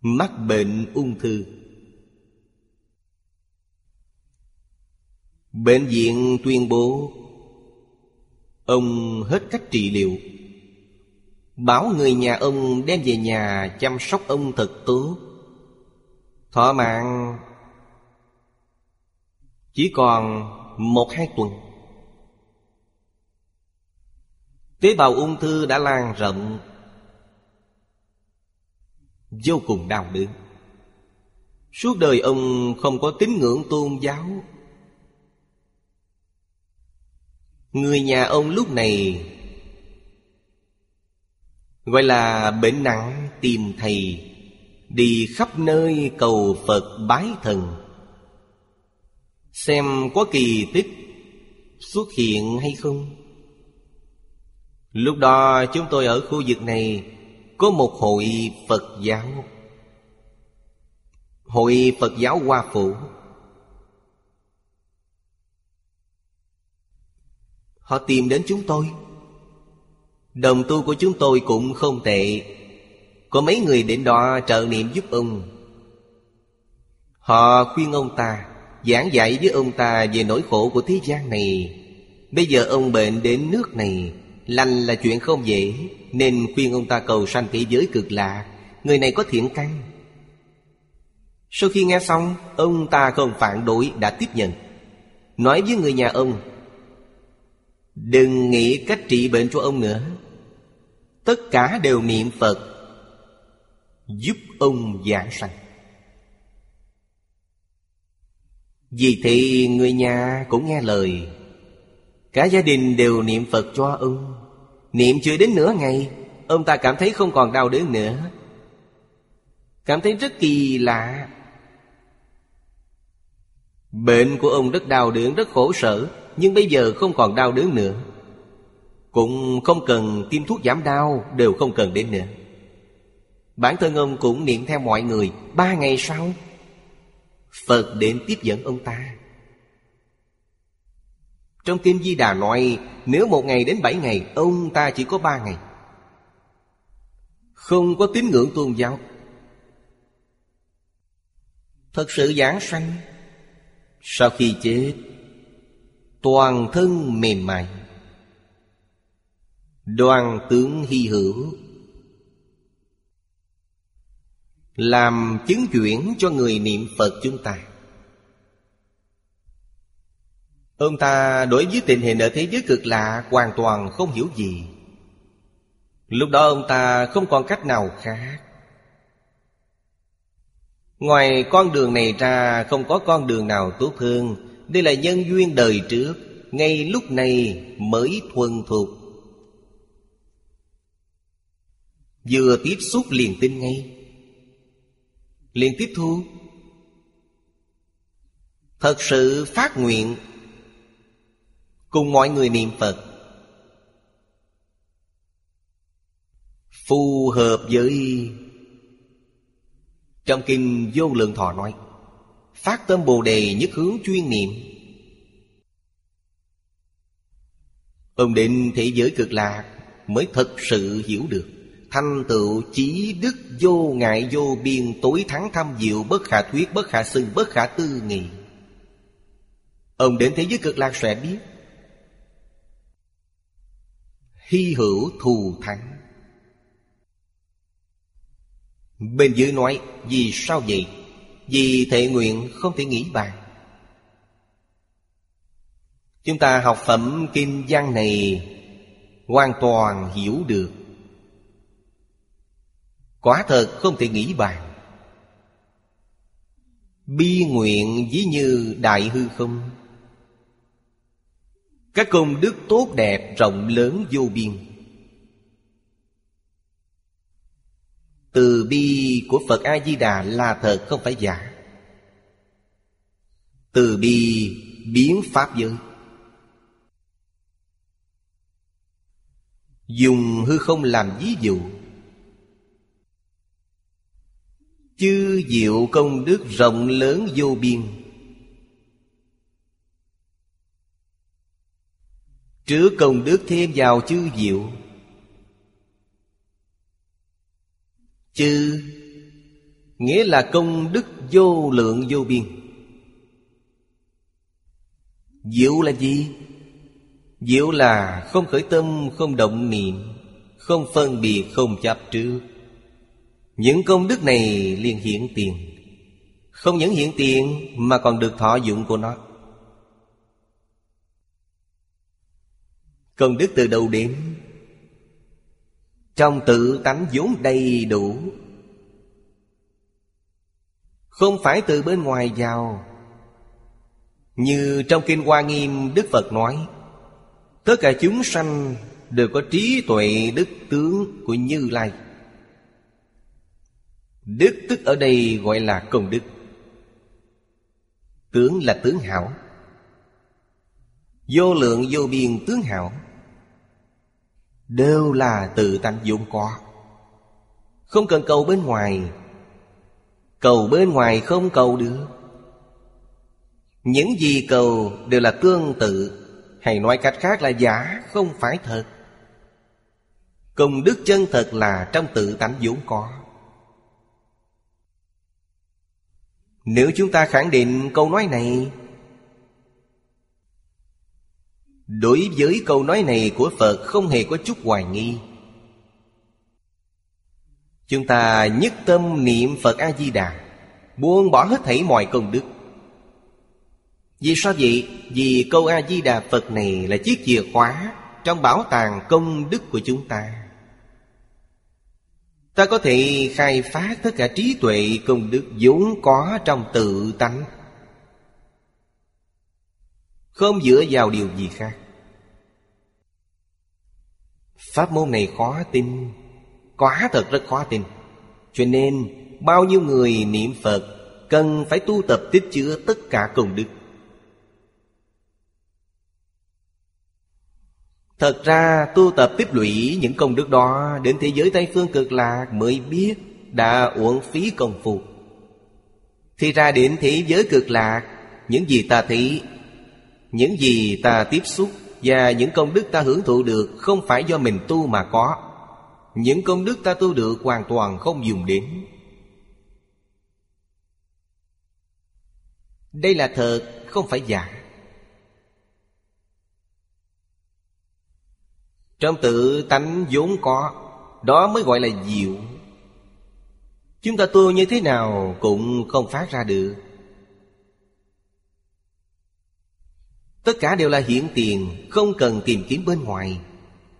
Mắc bệnh ung thư. Bệnh viện tuyên bố, Ông hết cách trị liệu. Bảo người nhà ông đem về nhà chăm sóc ông thật tốt. Thọ mạng Chỉ còn một hai tuần. Tế bào ung thư đã lan rộng. Vô cùng đau đớn. Suốt đời ông không có tín ngưỡng tôn giáo. Người nhà ông lúc này Gọi là bệnh nặng tìm thầy, Đi khắp nơi cầu Phật bái thần. Xem có kỳ tích xuất hiện hay không. Lúc đó chúng tôi ở khu vực này Có một hội Phật giáo. Hội Phật giáo Hoa Phủ. Họ tìm đến chúng tôi. Đồng tu của chúng tôi cũng không tệ. Có mấy người đến đó trợ niệm giúp ông. Họ khuyên ông ta, Giảng dạy với ông ta về nỗi khổ của thế gian này. Bây giờ ông bệnh đến nước này, Lành là chuyện không dễ, Nên khuyên ông ta cầu sanh thế giới cực lạ. Người này có thiện căn. Sau khi nghe xong, Ông ta không phản đối, đã tiếp nhận. Nói với người nhà ông Đừng nghĩ cách trị bệnh cho ông nữa. Tất cả đều niệm Phật Giúp ông giảng sanh. Vì thì người nhà cũng nghe lời. Cả gia đình đều niệm Phật cho ông. Niệm chưa đến nửa ngày Ông ta cảm thấy không còn đau đớn nữa. Cảm thấy rất kỳ lạ. Bệnh của ông rất đau đớn, rất khổ sở. Nhưng bây giờ không còn đau đớn nữa. Cũng không cần tiêm thuốc giảm đau, Đều không cần đến nữa. Bản thân ông cũng niệm theo mọi người, Ba ngày sau, Phật đến tiếp dẫn ông ta. Trong Kinh Di Đà nói, Nếu một ngày đến bảy ngày, Ông ta chỉ có ba ngày. Không có tín ngưỡng tôn giáo. Thật sự giảng sanh, Sau khi chết Toàn thân mềm mại. Đoan tướng hy hữu Làm chứng chuyển cho người niệm Phật chúng ta. Ông ta đối với tình hình ở thế giới cực lạ Hoàn toàn không hiểu gì. Lúc đó ông ta không còn cách nào khác. Ngoài con đường này ra không có con đường nào tốt hơn. Đây là nhân duyên đời trước, Ngay lúc này mới thuần thuộc Vừa tiếp xúc liền tin ngay. Liền tiếp thu. Thật sự phát nguyện Cùng mọi người niệm Phật. Phù hợp với Trong kinh vô lượng thọ nói. Phát tâm Bồ Đề nhất hướng chuyên niệm. Ông định thế giới cực lạc Mới thật sự hiểu được Thanh tựu chí đức vô ngại vô biên Tối thắng tham diệu bất khả thuyết, bất khả xưng, bất khả tư nghị. Ông đến thế giới cực lạc sẽ biết Hy hữu thù thắng. Bên dưới nói, Vì sao vậy? Vì thệ nguyện không thể nghĩ bàn. Chúng ta học phẩm kinh văn này Hoàn toàn hiểu được. Quả thật không thể nghĩ bàn. Bi nguyện ví như đại hư không. Các công đức tốt đẹp rộng lớn vô biên. Từ bi của Phật A-di-đà là thật, không phải giả. Từ bi biến pháp giới. Dùng hư không làm ví dụ. Chư diệu công đức rộng lớn vô biên. Trước công đức thêm vào chư diệu Chư. Nghĩa là công đức vô lượng vô biên. Diệu là gì? Diệu là không khởi tâm, không động niệm Không phân biệt, không chấp trước. Những công đức này liền hiện tiền. Không những hiện tiền mà còn được thọ dụng của nó. Công đức từ đầu đến? Trong tự tánh vốn đầy đủ. Không phải từ bên ngoài vào. Như trong Kinh Hoa Nghiêm, Đức Phật nói, Tất cả chúng sanh đều có trí tuệ đức tướng của Như Lai. Đức tức ở đây gọi là công đức. Tướng là tướng hảo. Vô lượng vô biên tướng hảo. Đều là tự tánh vốn có. Không cần cầu bên ngoài, Cầu bên ngoài không cầu được. Những gì cầu đều là tương tự, Hay nói cách khác là giả, không phải thật. Công đức chân thật là trong tự tánh vốn có. Nếu chúng ta khẳng định câu nói này Đối với câu nói này của Phật không hề có chút hoài nghi. Chúng ta nhất tâm niệm Phật A-di-đà, Buông bỏ hết thảy mọi công đức. Vì sao vậy? Vì câu A-di-đà Phật này là chiếc chìa khóa Trong bảo tàng công đức của chúng ta. Ta có thể khai phát tất cả trí tuệ công đức vốn có trong tự tánh không dựa vào điều gì khác. Pháp môn này khó tin Quá thật rất khó tin. Cho nên, bao nhiêu người niệm Phật Cần phải tu tập tích chứa tất cả công đức. Thật ra, tu tập tiếp lũy những công đức đó Đến thế giới Tây Phương cực lạc mới biết Đã uổng phí công phu. Thì ra đến thế giới cực lạc, Những gì ta thấy những gì ta tiếp xúc Và những công đức ta hưởng thụ được Không phải do mình tu mà có. Những công đức ta tu được hoàn toàn không dùng đến. Đây là thật, không phải giả. Trong tự tánh vốn có Đó mới gọi là diệu. Chúng ta tu như thế nào Cũng không phát ra được. Tất cả đều là hiện tiền, Không cần tìm kiếm bên ngoài.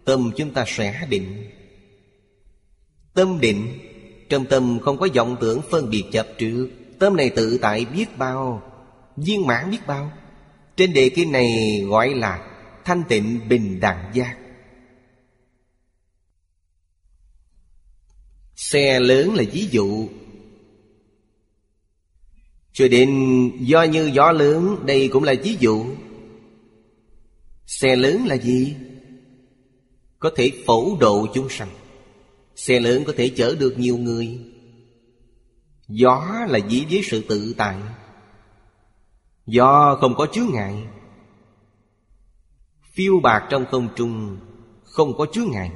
Tâm chúng ta sẽ định. Tâm định, Trong tâm không có vọng tưởng phân biệt chập trước. Tâm này tự tại biết bao, Viên mãn biết bao. Trên đề kinh này gọi là Thanh tịnh bình đẳng giác. Xe lớn là ví dụ. Cho đến do như gió lớn, Đây cũng là ví dụ. Xe lớn là gì? Có thể phổ độ chúng sanh. Xe lớn có thể chở được nhiều người. Gió là dĩ với sự tự tại. Do không có chướng ngại. Phiêu bạc trong không trung Không có chướng ngại.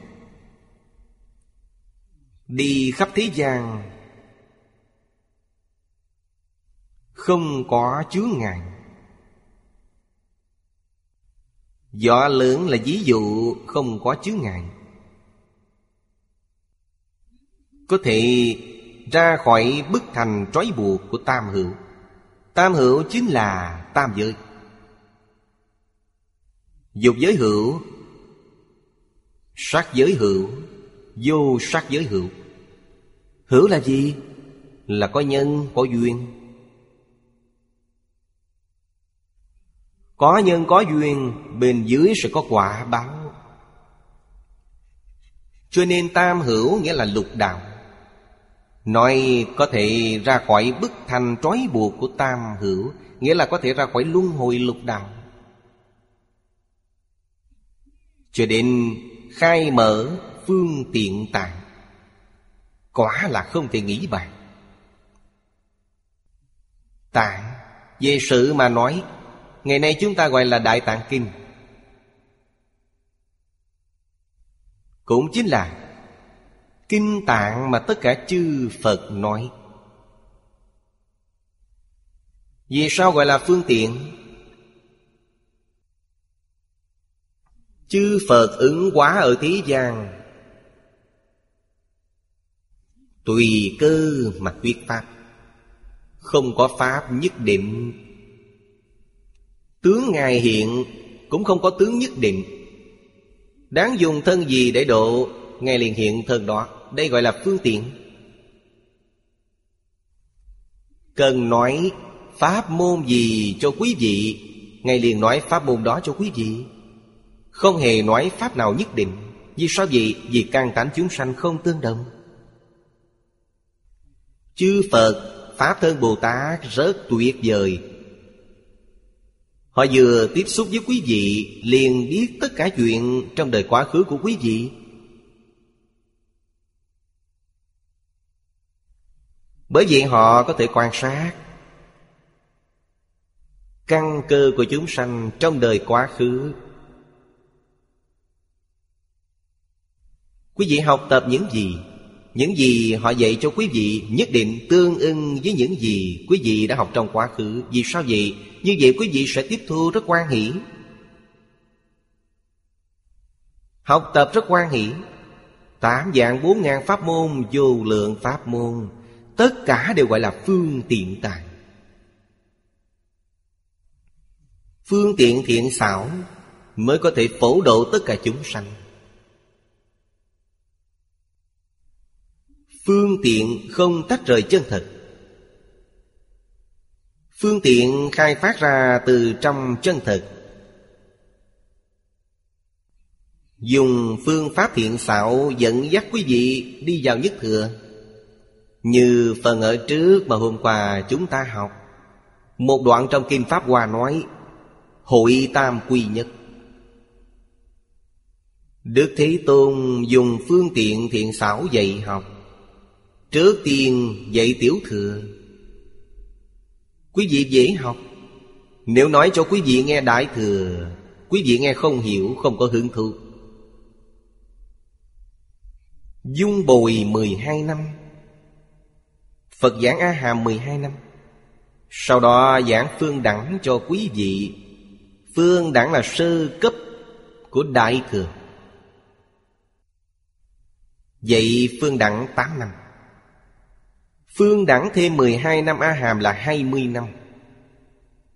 Đi khắp thế gian Không có chướng ngại. Gió lớn là ví dụ không có chướng ngại Có thể ra khỏi bức thành trói buộc của tam hữu. Tam hữu chính là tam giới. Dục giới hữu Sắc giới hữu Vô sắc giới hữu. Hữu là gì? Là có nhân, có duyên. Có nhân có duyên, Bên dưới sẽ có quả báo. Cho nên tam hữu nghĩa là lục đạo. Nói có thể ra khỏi bức thành trói buộc của tam hữu, Nghĩa là có thể ra khỏi luân hồi lục đạo. Cho đến khai mở phương tiện tạng, Quả là không thể nghĩ bàn. Tạng, Về sự mà nói Ngày nay chúng ta gọi là Đại Tạng Kinh. Cũng chính là Kinh tạng mà tất cả chư Phật nói. Vì sao gọi là phương tiện? Chư Phật ứng hóa ở thế gian. Tùy cơ mà thuyết Pháp. Không có Pháp nhất định. Tướng Ngài hiện cũng không có tướng nhất định. Đáng dùng thân gì để độ, Ngài liền hiện thân đó. Đây gọi là phương tiện. Cần nói Pháp môn gì cho quý vị, Ngài liền nói pháp môn đó cho quý vị. Không hề nói pháp nào nhất định, Vì sao vậy? Vì căn tánh chúng sanh không tương đồng. Chư Phật, Pháp thân Bồ Tát rất tuyệt vời Họ vừa tiếp xúc với quý vị, Liền biết tất cả chuyện trong đời quá khứ của quý vị. Bởi vì họ có thể quan sát Căn cơ của chúng sanh trong đời quá khứ. Quý vị học tập những gì? Những gì họ dạy cho quý vị nhất định tương ưng với những gì quý vị đã học trong quá khứ. Vì sao vậy? Như vậy quý vị sẽ tiếp thu rất quan hỷ. Học tập rất quan hỷ. Tám dạng bốn ngàn pháp môn, vô lượng pháp môn. Tất cả đều gọi là phương tiện tài. Phương tiện thiện xảo mới có thể phổ độ tất cả chúng sanh. Phương tiện không tách rời chân thật. Phương tiện khai phát ra từ trong chân thật. Dùng phương pháp thiện xạo dẫn dắt quý vị đi vào nhất thừa. Như phần ở trước mà hôm qua chúng ta học. Một đoạn trong Kim Pháp Hoa nói, Hội tam quy nhất. Đức Thế Tôn dùng phương tiện thiện xảo dạy học. Trước tiên dạy tiểu thừa. Quý vị dễ học. Nếu nói cho quý vị nghe đại thừa, Quý vị nghe không hiểu, Không có hứng thú Dung bồi 12 năm. Phật giảng A Hàm 12 năm. Sau đó giảng phương đẳng cho quý vị. Phương đẳng là sơ cấp của Đại Thừa. Dạy Phương Đẳng 8 năm. Phương Đẳng thêm 12 năm A Hàm là 20 năm.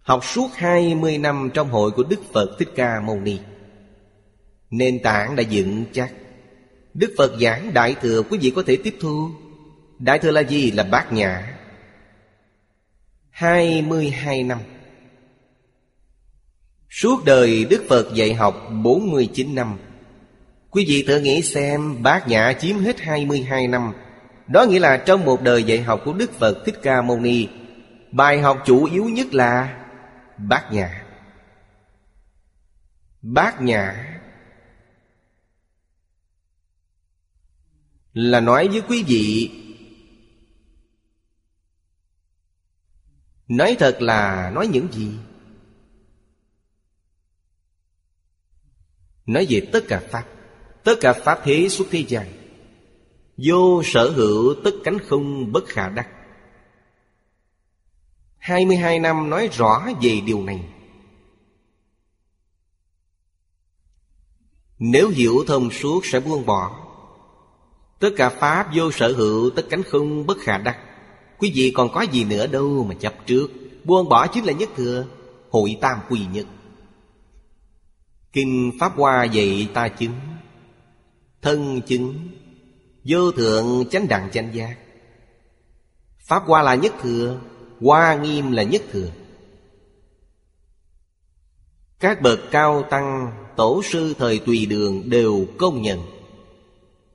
Học suốt 20 năm trong hội của Đức Phật Thích Ca Mâu Ni. Nền tảng đã dựng chắc. Đức Phật giảng Đại Thừa, quý vị có thể tiếp thu. Đại Thừa là gì? Là bát nhã. 22 năm. Suốt đời Đức Phật dạy học 49 năm. Quý vị thử nghĩ xem, bát nhã chiếm hết 22 năm. Đó nghĩa là trong một đời dạy học của Đức Phật Thích Ca Mâu Ni, Bài học chủ yếu nhất là bát nhã Bát nhã Là nói với quý vị, Nói thật là nói những gì? Nói về tất cả Pháp, Tất cả Pháp thế suốt thế gian Vô sở hữu tất cánh không bất khả đắc. 22 năm nói rõ về điều này. Nếu hiểu thông suốt sẽ buông bỏ. Tất cả Pháp vô sở hữu tất cánh không bất khả đắc. Quý vị còn có gì nữa đâu mà chấp trước. Buông bỏ chính là nhất thừa, Hội tam quy nhất. Kinh Pháp Hoa dạy ta chứng, Thân chứng Vô thượng chánh đẳng chánh giác. Pháp Hoa là nhất thừa Hoa nghiêm là nhất thừa. Các bậc cao tăng Tổ sư thời tùy đường đều công nhận.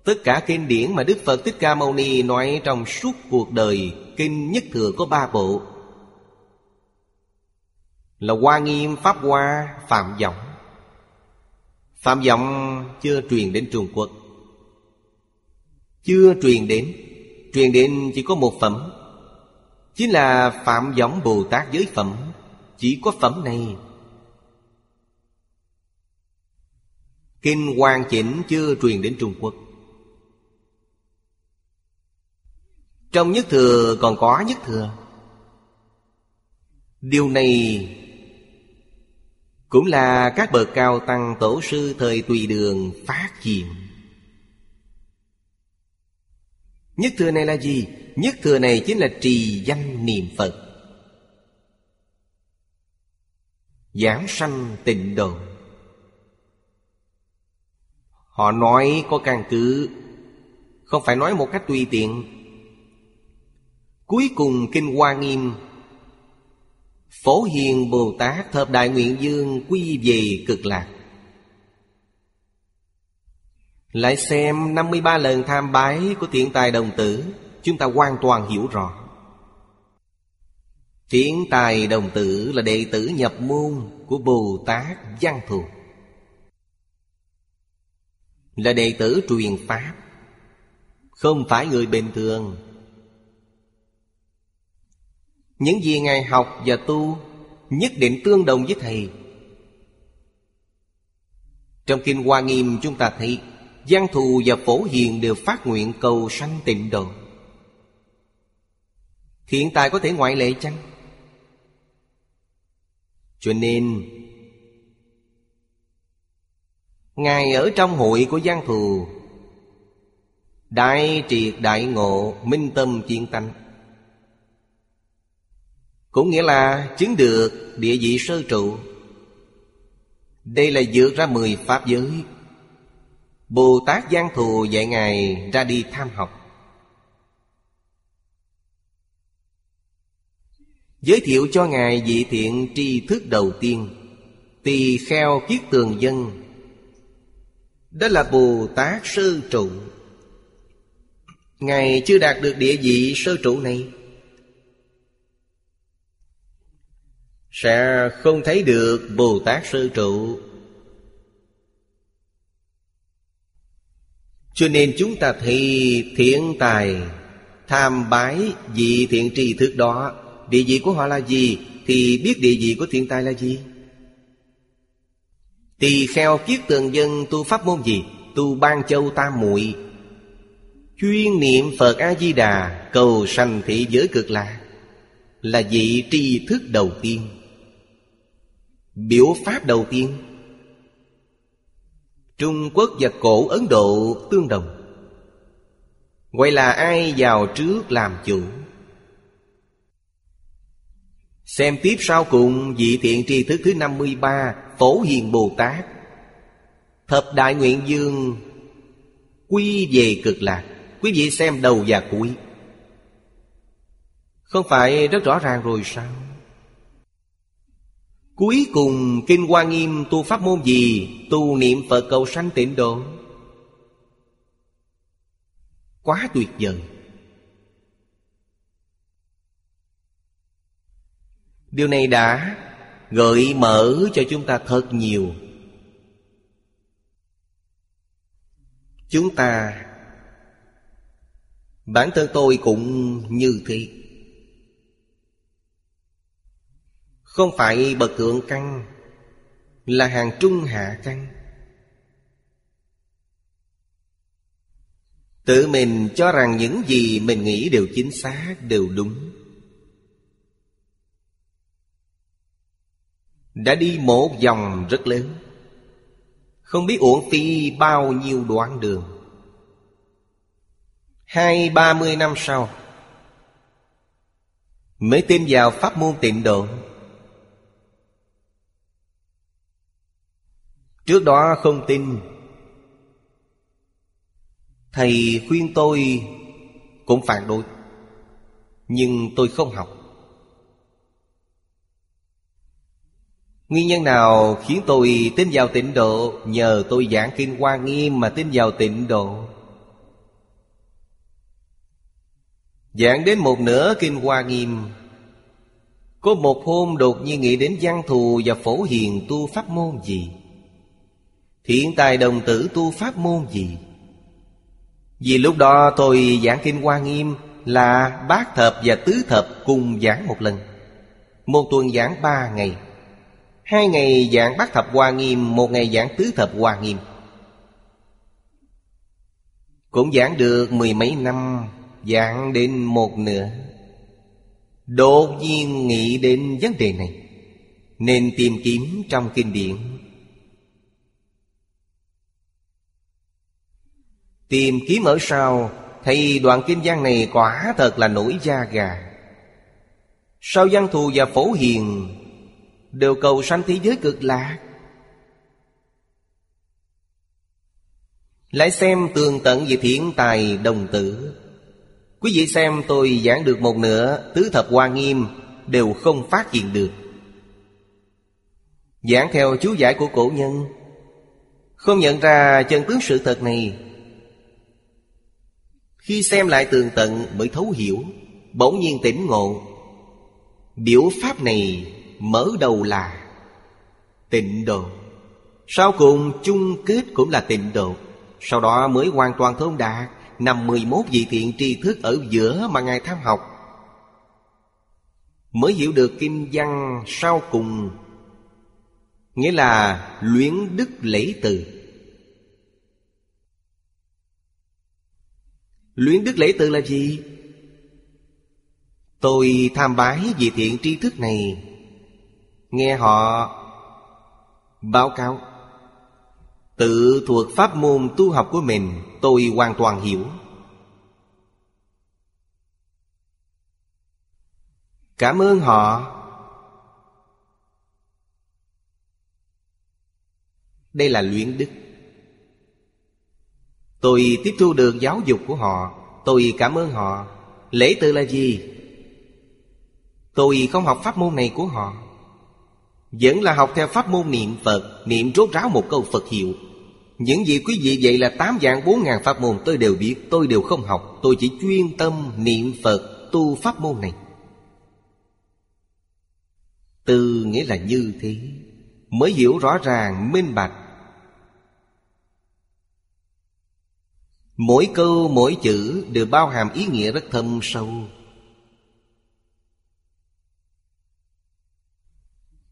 Tất cả kinh điển mà Đức Phật Thích Ca Mâu Ni nói trong suốt cuộc đời Kinh nhất thừa có ba bộ. Là Hoa Nghiêm, Pháp Hoa, Phạm Vọng. Phạm Vọng chưa truyền đến Trung Quốc. Chưa truyền đến. Truyền đến chỉ có một phẩm. Chính là Phạm Võng Bồ Tát giới phẩm. Chỉ có phẩm này. Kinh hoàn Chỉnh chưa truyền đến Trung Quốc. Trong nhất thừa còn có nhất thừa. Điều này Cũng là các bậc cao tăng tổ sư thời tùy đường phát triển. Nhất thừa này là gì? Nhất thừa này chính là trì danh niệm Phật. Giảng sanh tịnh độ. Họ nói có căn cứ. Không phải nói một cách tùy tiện. Cuối cùng Kinh Hoa Nghiêm, Phổ Hiền Bồ Tát Thập Đại Nguyện Dương quy về cực lạc. Lại xem 53 lần tham bái của thiện tài đồng tử, Chúng ta hoàn toàn hiểu rõ. Thiện tài đồng tử là đệ tử nhập môn của Bồ Tát Văn Thù. Là đệ tử truyền Pháp, Không phải người bình thường. Những gì Ngài học và tu Nhất định tương đồng với Thầy. Trong Kinh Hoa Nghiêm chúng ta thấy Giang thù và phổ hiền đều phát nguyện cầu sanh tịnh độ. Hiện tại có thể ngoại lệ chăng? Cho nên, Ngài ở trong hội của Giang Thù, Đại triệt đại ngộ Minh tâm chiên tanh cũng nghĩa là chứng được địa vị sơ trụ. Đây là dược ra mười pháp giới. Bồ Tát Giang Thù dạy Ngài ra đi tham học. Giới thiệu cho Ngài vị thiện tri thức đầu tiên, Tỳ kheo kiết tường dân. Đó là Bồ Tát sơ trụ. Ngài chưa đạt được địa vị sơ trụ này. Sẽ không thấy được Bồ Tát Sơ Trụ. Cho nên chúng ta thấy thiện tài, Tham bái vị thiện tri thức đó. Địa vị của họ là gì Thì biết địa vị của thiện tài là gì. Tỳ kheo kiết tường dân tu pháp môn gì? Tu ban châu tam muội. Chuyên niệm Phật A-di-đà, Cầu sanh thị giới cực lạc, Là vị tri thức đầu tiên. Biểu pháp đầu tiên Trung Quốc và cổ Ấn Độ tương đồng. Vậy là ai vào trước làm chủ? Xem tiếp sau cùng vị thiện tri thức thứ 53 Phổ Hiền Bồ Tát. Thập Đại Nguyện Dương Quy về cực lạc. Quý vị xem đầu và cuối. Không phải rất rõ ràng rồi sao? Cuối cùng, Kinh Hoa Nghiêm tu pháp môn gì? Tu niệm Phật cầu sanh tịnh độ. Quá tuyệt vời. Điều này đã gợi mở cho chúng ta thật nhiều. Chúng ta, Bản thân tôi cũng như thế. Không phải bậc thượng căn Là hàng trung hạ căn. Tự mình cho rằng những gì mình nghĩ đều chính xác, đều đúng. Đã đi một vòng rất lớn Không biết uổng phí bao nhiêu đoạn đường. Hai ba mươi năm sau Mới tin vào pháp môn tịnh độ. Trước đó không tin. Thầy khuyên tôi cũng phản đối, Nhưng tôi không học. Nguyên nhân nào khiến tôi tin vào tịnh độ? Nhờ tôi giảng kinh Hoa Nghiêm mà tin vào tịnh độ. Giảng đến một nửa kinh Hoa Nghiêm, Có một hôm đột nhiên nghĩ đến văn thù và phổ hiền tu pháp môn gì? Hiện tài đồng tử tu pháp môn gì? Vì lúc đó tôi giảng kinh Hoa Nghiêm Là bát thập và tứ thập cùng giảng một lần. Một tuần giảng ba ngày. Hai ngày giảng bát thập Hoa Nghiêm, Một ngày giảng tứ thập Hoa Nghiêm. Cũng giảng được mười mấy năm, Giảng đến một nửa. Đột nhiên nghĩ đến vấn đề này, Nên tìm kiếm trong kinh điển. Tìm kiếm ở sau, Thì đoạn kim giang này quả thật là nổi da gà. Sau văn thù và phổ hiền, Đều cầu sanh thế giới cực lạc. Lại xem tường tận về thiện tài đồng tử. Quý vị xem tôi giảng được một nửa, Tứ thập hoa nghiêm, Đều không phát hiện được. Giảng theo chú giải của cổ nhân, Không nhận ra chân tướng sự thật này. Khi xem lại tường tận mới thấu hiểu, Bỗng nhiên tỉnh ngộ. Biểu pháp này mở đầu là Tịnh độ. Sau cùng chung kết cũng là tịnh độ. Sau đó mới hoàn toàn thông đạt Năm 11 vị thiện tri thức ở giữa mà Ngài tham học. Mới hiểu được kim văn sau cùng, Nghĩa là luyến đức lễ từ. Luyến đức lễ tự là gì? Tôi tham bái vị thiện tri thức này. Nghe họ báo cáo, Tự thuộc pháp môn tu học của mình, Tôi hoàn toàn hiểu. Cảm ơn họ. Đây là luyện đức. Tôi tiếp thu đường giáo dục của họ. Tôi cảm ơn họ. Lễ tự là gì? Tôi không học pháp môn này của họ. Vẫn là học theo pháp môn niệm Phật. Niệm rốt ráo một câu Phật hiệu. Những gì quý vị vậy là tám dạng bốn ngàn pháp môn. Tôi đều biết. Tôi đều không học. Tôi chỉ chuyên tâm niệm Phật, tu pháp môn này. Từ nghĩa là như thế. Mới hiểu rõ ràng, minh bạch Mỗi câu, mỗi chữ đều bao hàm ý nghĩa rất thâm sâu.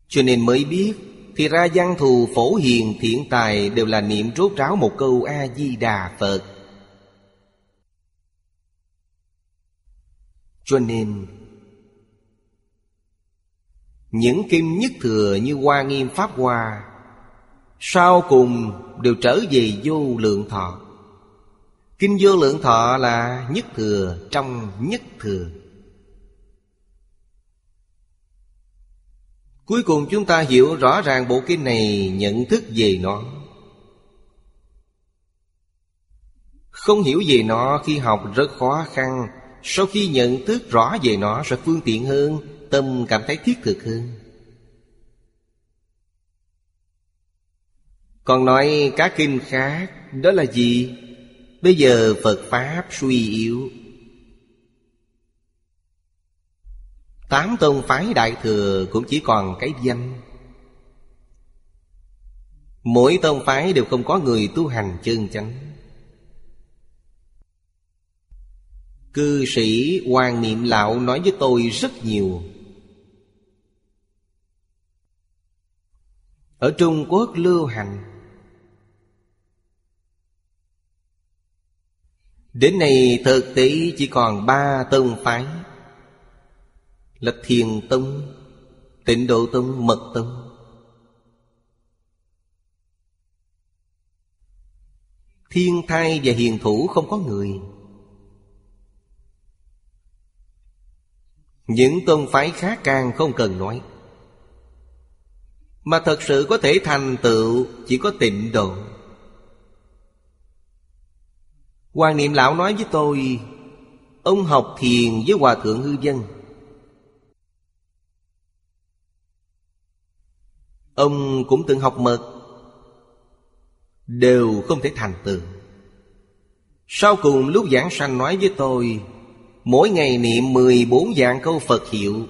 Cho nên mới biết, thì ra văn thù phổ hiền thiện tài Đều là niệm rốt ráo một câu A-di-đà Phật. Cho nên, Những kinh nhất thừa như Hoa Nghiêm Pháp Hoa, Sau cùng đều trở về vô lượng thọ. Kinh vô lượng thọ là nhất thừa, trong nhất thừa. Cuối cùng chúng ta hiểu rõ ràng bộ kinh này, nhận thức về nó. Không hiểu về nó khi học rất khó khăn, Sau khi nhận thức rõ về nó sẽ phương tiện hơn, Tâm cảm thấy thiết thực hơn. Còn nói các kinh khác, Đó là gì? Bây giờ Phật Pháp suy yếu. Tám tôn phái đại thừa cũng chỉ còn cái danh. Mỗi tôn phái đều không có người tu hành chân chánh. Cư sĩ Hoàng Niệm Lão nói với tôi rất nhiều. Ở Trung Quốc lưu hành Đến nay thực tế chỉ còn ba tông phái. Là Thiền Tông Tịnh Độ Tông, Mật Tông. Thiên thai và hiền thủ không có người. Những tôn phái khác càng không cần nói. Mà thật sự có thể thành tựu Chỉ có tịnh độ. Hoàng niệm lão nói với tôi, Ông học thiền với Hòa Thượng Hư Dân. Ông cũng từng học mật, Đều không thể thành tựu. Sau cùng lúc giảng sanh nói với tôi, Mỗi ngày niệm 14 dạng câu Phật hiệu.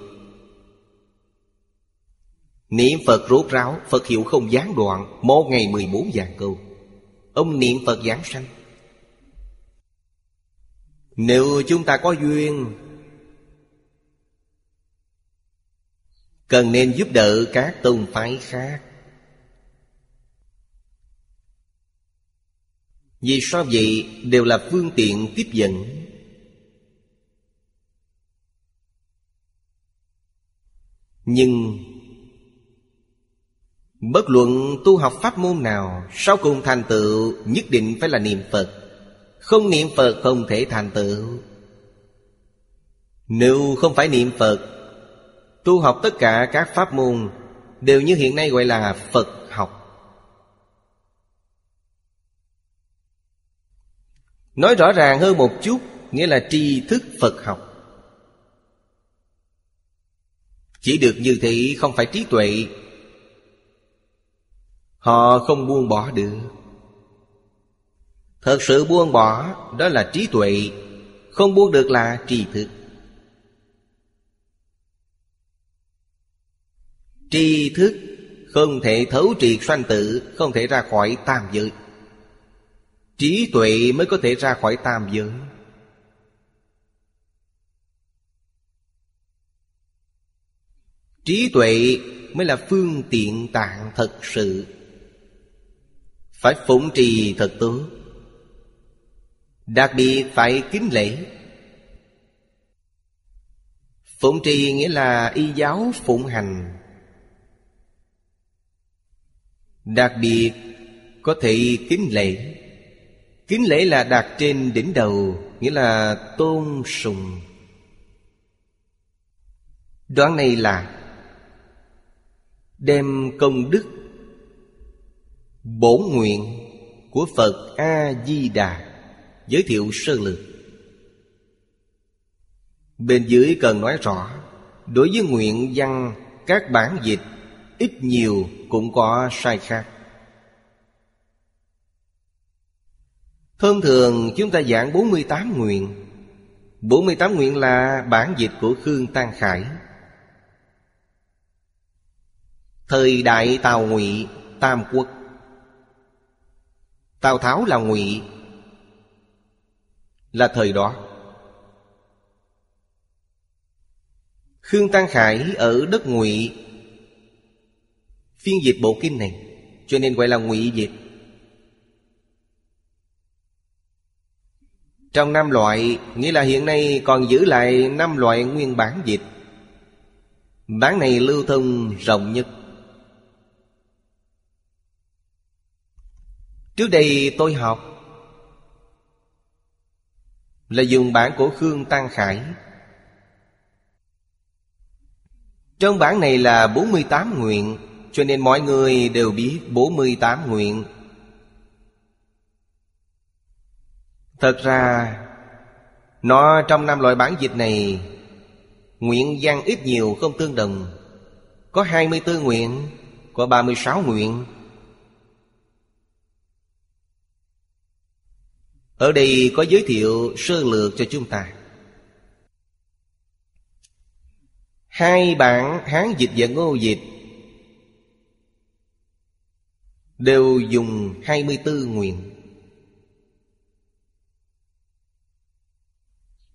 Niệm Phật rốt ráo, Phật hiệu không gián đoạn, Một ngày 14 dạng câu. Ông niệm Phật giảng sanh. Nếu chúng ta có duyên, Cần nên giúp đỡ các tôn phái khác. Vì sao vậy? Đều là phương tiện tiếp dẫn. Nhưng Bất luận tu học pháp môn nào, Sau cùng thành tựu, Nhất định phải là niệm Phật. Không niệm Phật không thể thành tựu. Nếu không phải niệm Phật, Tu học tất cả các pháp môn Đều như hiện nay gọi là Phật học. Nói rõ ràng hơn một chút, Nghĩa là tri thức Phật học. Chỉ được như thế không phải trí tuệ. Họ không buông bỏ được. Thật sự buông bỏ, Đó là trí tuệ. Không buông được là tri thức Tri thức Không thể thấu triệt sanh tử, Không thể ra khỏi tam giới. Trí tuệ mới có thể ra khỏi tam giới. Trí tuệ mới là phương tiện tạng thật sự. Phải phụng trì thật tốt. Đặc biệt phải kính lễ. Phụng trì nghĩa là y giáo phụng hành. Đặc biệt có thể kính lễ. Kính lễ là đặt trên đỉnh đầu, Nghĩa là tôn sùng. Đoạn này là Đem công đức Bổn nguyện của Phật A-di-đà Giới thiệu sơ lược. Bên dưới cần nói rõ, Đối với nguyện văn Các bản dịch, Ít nhiều cũng có sai khác. Thông thường chúng ta giảng 48 nguyện. 48 nguyện là bản dịch của Khương Tăng Khải. Thời đại Tào Ngụy, Tam Quốc. Tào Tháo là Ngụy là thời đó. Khương Tăng Khải ở đất Ngụy, Phiên dịch bộ kinh này, Cho nên gọi là Ngụy dịch. Trong năm loại, Nghĩa là hiện nay còn giữ lại năm loại nguyên bản dịch. Bản này lưu thông rộng nhất. Trước đây tôi học là dùng bản của Khương Tăng Khải. Trong bản này là 48 nguyện, Cho nên mọi người đều biết 48 nguyện. Thật ra, Nó trong năm loại bản dịch này, Nguyện văn ít nhiều không tương đồng. Có 24 nguyện, Có 36 nguyện Ở đây có giới thiệu sơ lược cho chúng ta. Hai bản Hán dịch và Ngô dịch Đều dùng 24 nguyện.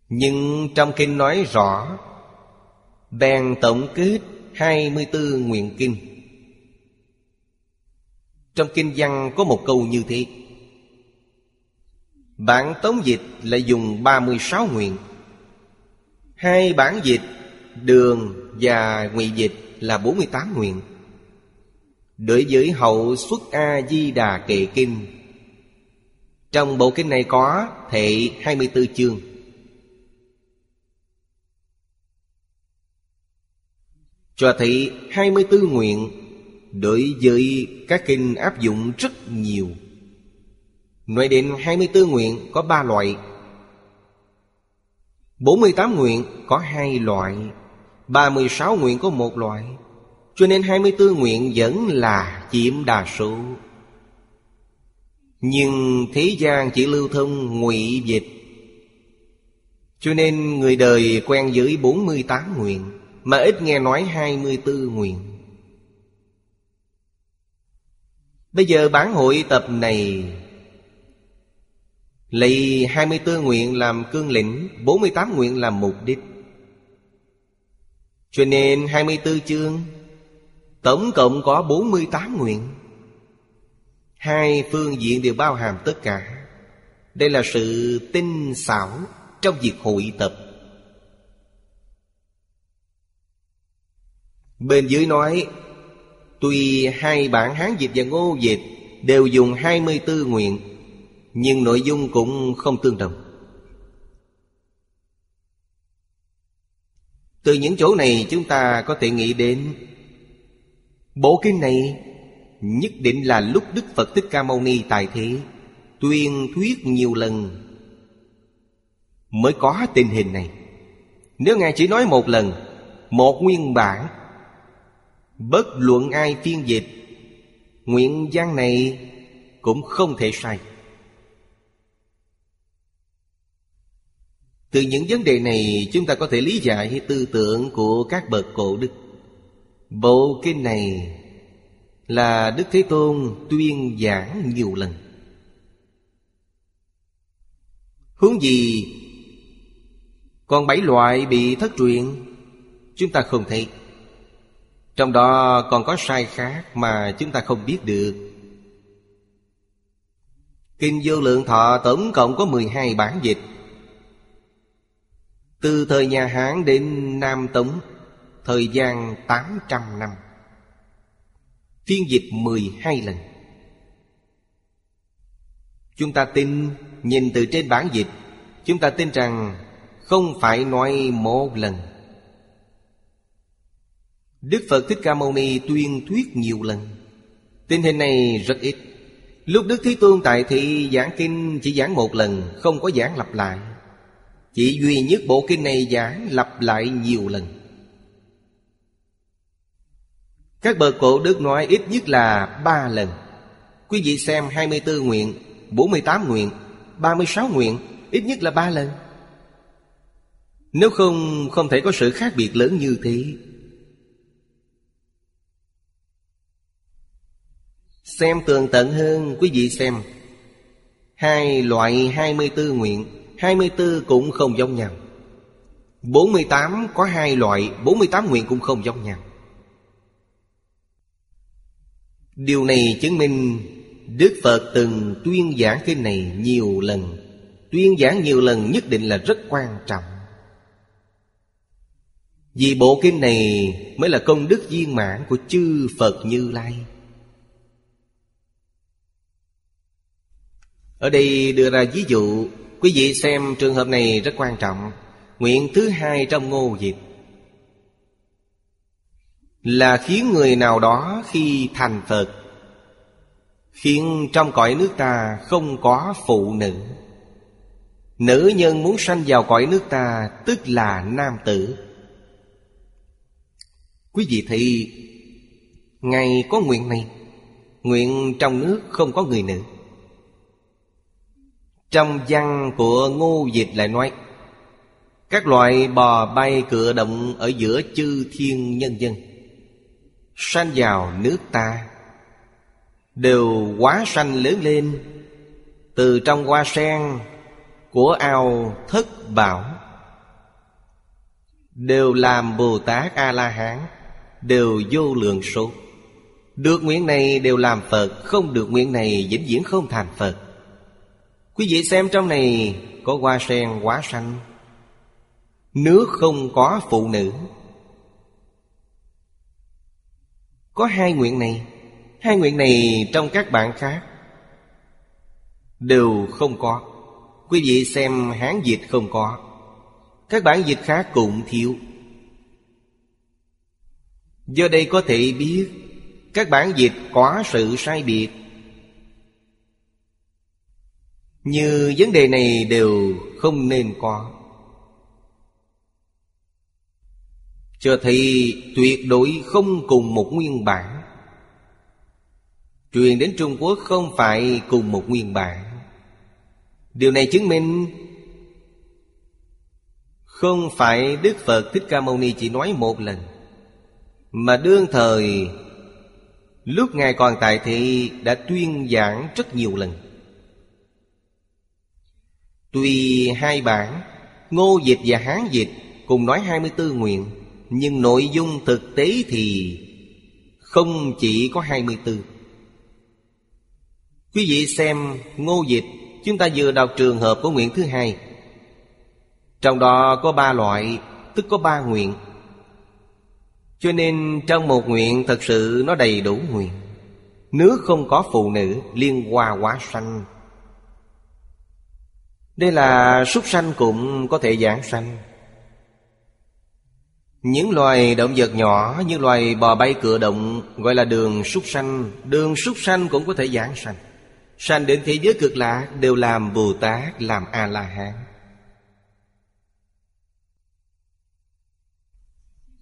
Nhưng trong kinh nói rõ, Bèn tổng kết 24 nguyện kinh. Trong kinh văn có một câu như thế. Bản tống dịch lại dùng 36 nguyện. Hai bản dịch, Đường và ngụy dịch là 48 nguyện. Đối với hậu xuất A-di-đà kệ kinh, Trong bộ kinh này có thể 24 chương. Cho thị 24 nguyện Đối với các kinh áp dụng rất nhiều. Nói đến 24 nguyện có 3 loại. 48 nguyện có 2 loại. 36 nguyện có một loại. Cho nên 24 nguyện vẫn là chiếm đa số Nhưng thế gian chỉ lưu thông ngụy dịch. Cho nên người đời quen với 48 nguyện, Mà ít nghe nói 24 nguyện. Bây giờ bản hội tập này Lấy 24 nguyện làm cương lĩnh 48 nguyện làm mục đích. Cho nên 24 chương, Tổng cộng có 48 nguyện. Hai phương diện đều bao hàm tất cả. Đây là sự tinh xảo trong việc hội tập. Bên dưới nói, Tuy hai bản Hán dịch và Ngô dịch Đều dùng 24 nguyện nhưng nội dung cũng không tương đồng. Từ những chỗ này chúng ta có thể nghĩ đến, Bộ kinh này nhất định là lúc Đức Phật Thích Ca Mâu Ni tại thế, Tuyên thuyết nhiều lần Mới có tình hình này. Nếu Ngài chỉ nói một lần, Một nguyên bản, Bất luận ai phiên dịch, Nguyện văn này cũng không thể sai. Từ những vấn đề này, chúng ta có thể lý giải tư tưởng của các bậc cổ đức. Bộ kinh này là Đức Thế Tôn tuyên giảng nhiều lần. Hướng gì Còn bảy loại bị thất truyền, Chúng ta không thấy. Trong đó còn có sai khác mà chúng ta không biết được. Kinh vô lượng thọ tổng cộng có 12 bản dịch từ thời nhà Hán đến Nam Tống, Thời gian 800 năm. Phiên dịch 12 lần. Chúng ta tin, Nhìn từ trên bản dịch, Chúng ta tin rằng Không phải nói một lần. Đức Phật Thích Ca Mâu Ni tuyên thuyết nhiều lần. Tình hình này rất ít. Lúc Đức Thế Tôn tại thị giảng kinh chỉ giảng một lần, Không có giảng lặp lại chỉ duy nhất bộ kinh này giảng lặp lại nhiều lần. Các bậc cổ đức nói ít nhất là ba lần. Quý vị xem 24 nguyện 48 nguyện 36 nguyện, Ít nhất là ba lần. Nếu không không thể có sự khác biệt lớn như thế. Xem tường tận hơn, quý vị xem. Hai loại 24 nguyện 24 cũng không giống nhau. 48 có hai loại 48 nguyện cũng không giống nhau. Điều này chứng minh Đức Phật từng tuyên giảng cái này nhiều lần. Tuyên giảng nhiều lần nhất định là rất quan trọng. Vì bộ kinh này mới là công đức viên mãn của chư Phật Như Lai. Ở đây đưa ra ví dụ Quý vị xem trường hợp này rất quan trọng. Nguyện thứ hai trong ngô dịp Là khiến người nào đó khi thành Phật, Khiến trong cõi nước ta không có phụ nữ. Nữ nhân muốn sanh vào cõi nước ta Tức là nam tử. Quý vị thì Ngài có nguyện này, Nguyện trong nước không có người nữ. Trong văn của Ngô Dịch lại nói, Các loại bò bay cựa động Ở giữa chư thiên nhân dân, Sanh vào nước ta, Đều quá sanh lớn lên Từ trong hoa sen Của ao thất bảo, Đều làm Bồ Tát A-la-hán, Đều vô lượng số. Được nguyện này đều làm Phật, Không được nguyện này vĩnh viễn không thành Phật. Quý vị xem trong này Có hoa sen, quá xanh. Nước không có phụ nữ. Có hai nguyện này. Hai nguyện này trong các bạn khác. Đều không có. Quý vị xem Hán dịch không có. Các bản dịch khác cũng thiếu. Do đây có thể biết, Các bản dịch có sự sai biệt. Như vấn đề này đều không nên có. Cho thấy tuyệt đối không cùng một nguyên bản. Truyền đến Trung Quốc không phải cùng một nguyên bản. Điều này chứng minh Không phải Đức Phật Thích Ca Mâu Ni chỉ nói một lần, Mà đương thời, Lúc Ngài còn tại thì Đã tuyên giảng rất nhiều lần. Tuy hai bản, Ngô dịch và Hán dịch Cùng nói 24 nguyện, Nhưng nội dung thực tế thì Không chỉ có 24 Quý vị xem ngô dịch, Chúng ta vừa đọc trường hợp của nguyện thứ hai. Trong đó có ba loại, Tức có ba nguyện. Cho nên trong một nguyện thật sự nó đầy đủ nguyện. Nước không có phụ nữ, liên hoa quá sanh đây là súc sanh cũng có thể giảng sanh. Những loài động vật nhỏ như loài bò bay cựa động, Gọi là đường súc sanh, Đường súc sanh cũng có thể giảng sanh. Sanh đến thế giới cực lạc Đều làm Bồ Tát, làm A-la-hán.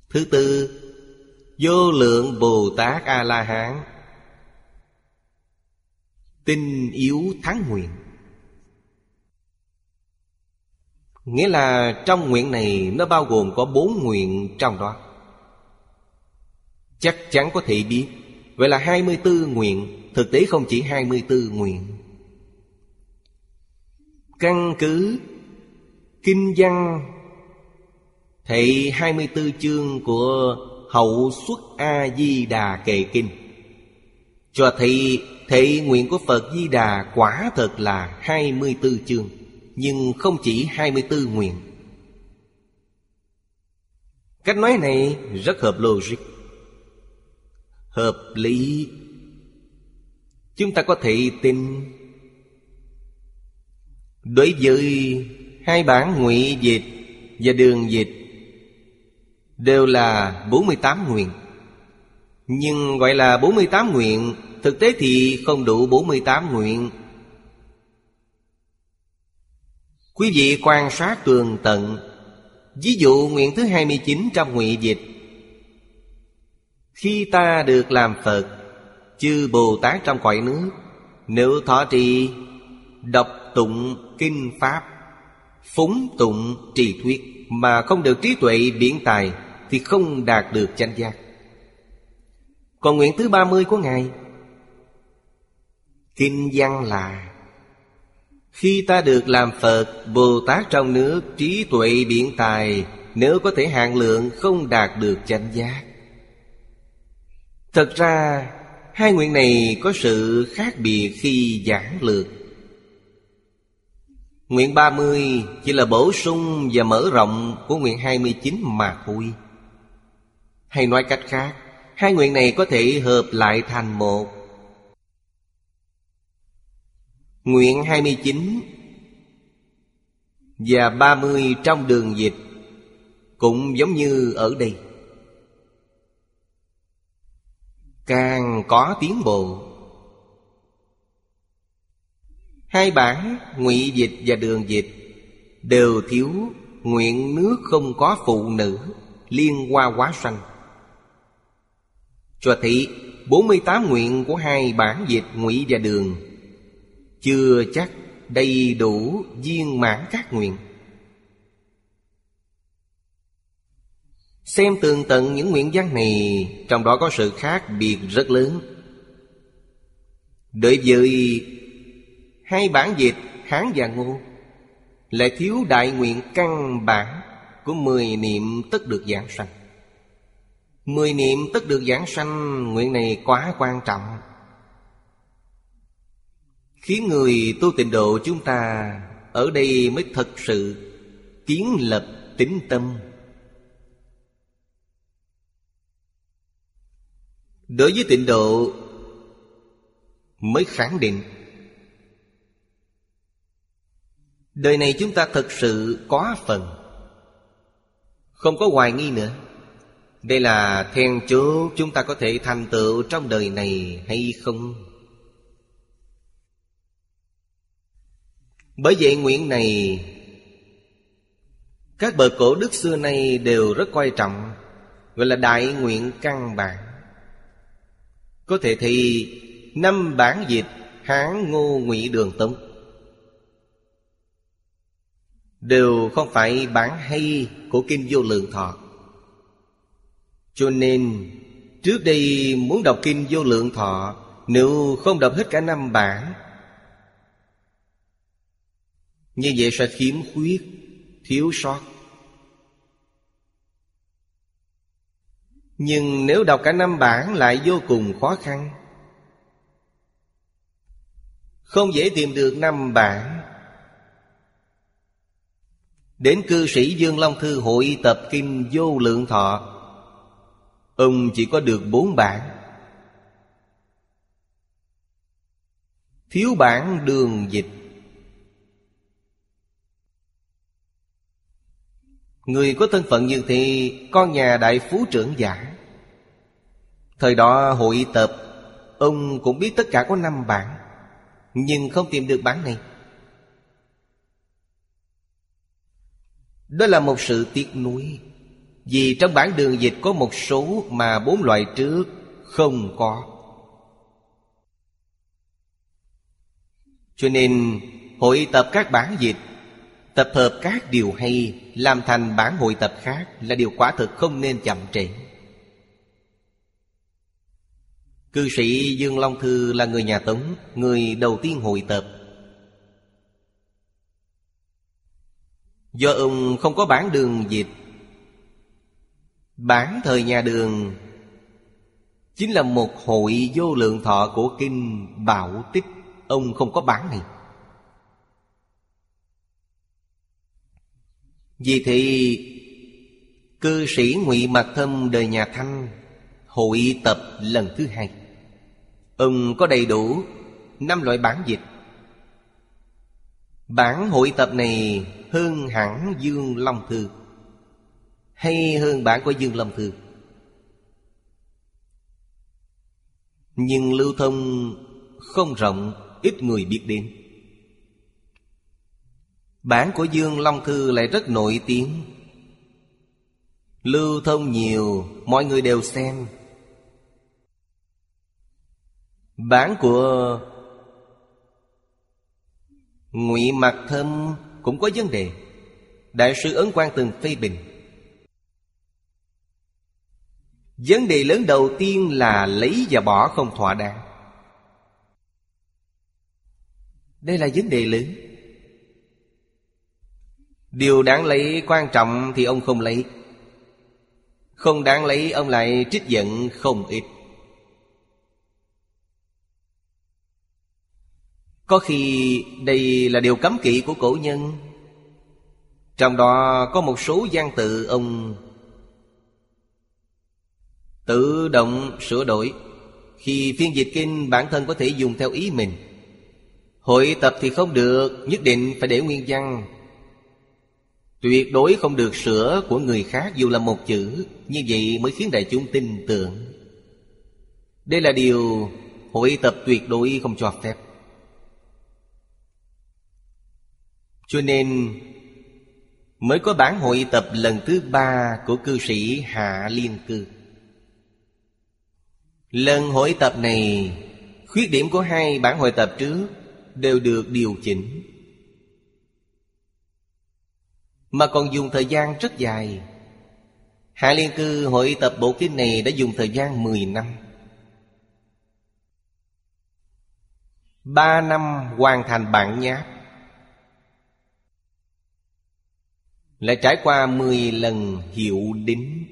Thứ tư, Vô lượng Bồ Tát A-la-hán. Tinh yếu thắng nguyện. Nghĩa là trong nguyện này Nó bao gồm có bốn nguyện trong đó. Chắc chắn có thể biết, Vậy là 24 nguyện, Thực tế không chỉ 24 nguyện. Căn cứ Kinh văn Thị 24 chương của Hậu xuất A-di-đà kệ kinh, Cho thị thị nguyện của Phật Di Đà quả thật là 24 chương. Nhưng không chỉ 24 nguyện. Cách nói này rất hợp logic. Hợp lý. Chúng ta có thể tin. Đối với hai bản ngụy dịch và đường dịch Đều là 48 nguyện. Nhưng gọi là 48 nguyện, Thực tế thì không đủ 48 nguyện. Quý vị quan sát tường tận. Ví dụ nguyện thứ 29 trong ngụy dịch. Khi ta được làm Phật, Chư Bồ Tát trong cõi nước, Nếu thọ trì, Đọc tụng kinh Pháp, Phúng tụng trì thuyết Mà không được trí tuệ biển tài Thì không đạt được chánh giác. Còn nguyện thứ ba mươi của Ngài, Kinh văn là. Khi ta được làm Phật Bồ Tát trong nước, Trí tuệ biển tài, Nếu có thể hạn lượng Không đạt được chánh giác. Thật ra, Hai nguyện này có sự khác biệt khi giảng lược. Nguyện 30 chỉ là bổ sung và mở rộng của nguyện 29 mà thôi. Hay nói cách khác, Hai nguyện này có thể hợp lại thành một. Nguyện 29 Và 30 trong đường dịch, Cũng giống như ở đây. Càng có tiến bộ. Hai bản ngụy dịch và đường dịch Đều thiếu nguyện nước không có phụ nữ Liên hoa quá sanh. Cho thị 48 nguyện của hai bản dịch, ngụy và đường chưa chắc đầy đủ viên mãn các nguyện. Xem tường tận những nguyện văn này, Trong đó có sự khác biệt rất lớn. Đối với hai bản dịch Hán và Ngô, Lại thiếu đại nguyện căn bản Của mười niệm tất được giảng sanh. Mười niệm tất được giảng sanh, Nguyện này quá quan trọng. Khiến người tu tịnh độ chúng ta Ở đây mới thật sự Kiến lập tính tâm. Đối với tịnh độ Mới khẳng định, Đời này chúng ta thật sự có phần. Không có hoài nghi nữa. Đây là then chốt chúng ta có thể thành tựu trong đời này hay không? Bởi vậy nguyện này, Các bờ cổ đức xưa nay đều rất quan trọng, Gọi là đại nguyện căn bản. Có thể thì năm bản dịch Hán Ngô Ngụy Đường Tống Đều không phải bản hay của Kinh Vô Lượng Thọ. Cho nên, Trước đây muốn đọc Kinh Vô Lượng Thọ, Nếu không đọc hết cả năm bản như vậy sẽ khiếm khuyết, Thiếu sót. Nhưng nếu đọc cả năm bản lại vô cùng khó khăn. Không dễ tìm được năm bản. Đến cư sĩ Dương Long Thư hội tập kim vô lượng thọ, Ông chỉ có được bốn bản. Thiếu bản đường dịch. Người có thân phận như thì Con nhà đại phú trưởng giả. Thời đó hội tập Ông cũng biết tất cả có năm bản, Nhưng không tìm được bản này. Đó là một sự tiếc nuối, Vì trong bản đường dịch có một số Mà bốn loại trước không có. Cho nên, hội tập các bản dịch Tập hợp các điều hay, Làm thành bản hội tập khác Là điều quả thực không nên chậm trễ. Cư sĩ Dương Long Thư là người nhà Tống, Người đầu tiên hội tập. Do ông không có bản đường dịch Bản thời nhà đường, Chính là một hội vô lượng thọ của Kinh Bảo Tích, Ông không có bản này. Vì thế, Cư sĩ ngụy Mạc Thâm đời nhà Thanh Hội tập lần thứ hai. Ông có đầy đủ năm loại bản dịch. Bản hội tập này hơn hẳn Dương Long Thư, Hay hơn bản của Dương Long Thư. Nhưng lưu thông không rộng, Ít người biết đến. Bản của Dương Long Thư lại rất nổi tiếng. Lưu thông nhiều, Mọi người đều xem. Bản của Ngụy Mặc Thâm cũng có vấn đề. Đại sư Ấn Quang từng phê bình. Vấn đề lớn đầu tiên là lấy và bỏ không thỏa đáng. Đây là vấn đề lớn. Điều đáng lấy quan trọng thì ông không lấy. Không đáng lấy, ông lại trích giận không ít. Có khi đây là điều cấm kỵ của cổ nhân. Trong đó có một số văn tự ông Tự động sửa đổi. Khi phiên dịch kinh bản thân có thể dùng theo ý mình. Hội tập thì không được, Nhất định phải để nguyên văn. Tuyệt đối không được sửa của người khác dù là một chữ. Như vậy mới khiến đại chúng tin tưởng. Đây là điều hội tập tuyệt đối không cho phép. Cho nên Mới có bản hội tập lần thứ ba của cư sĩ Hạ Liên Cư. Lần hội tập này, Khuyết điểm của hai bản hội tập trước Đều được điều chỉnh. Mà còn dùng thời gian rất dài. Hạ Liên Cư hội tập bộ kinh này đã dùng thời gian 10 năm. Ba năm hoàn thành bản nháp. Lại trải qua 10 lần hiệu đính.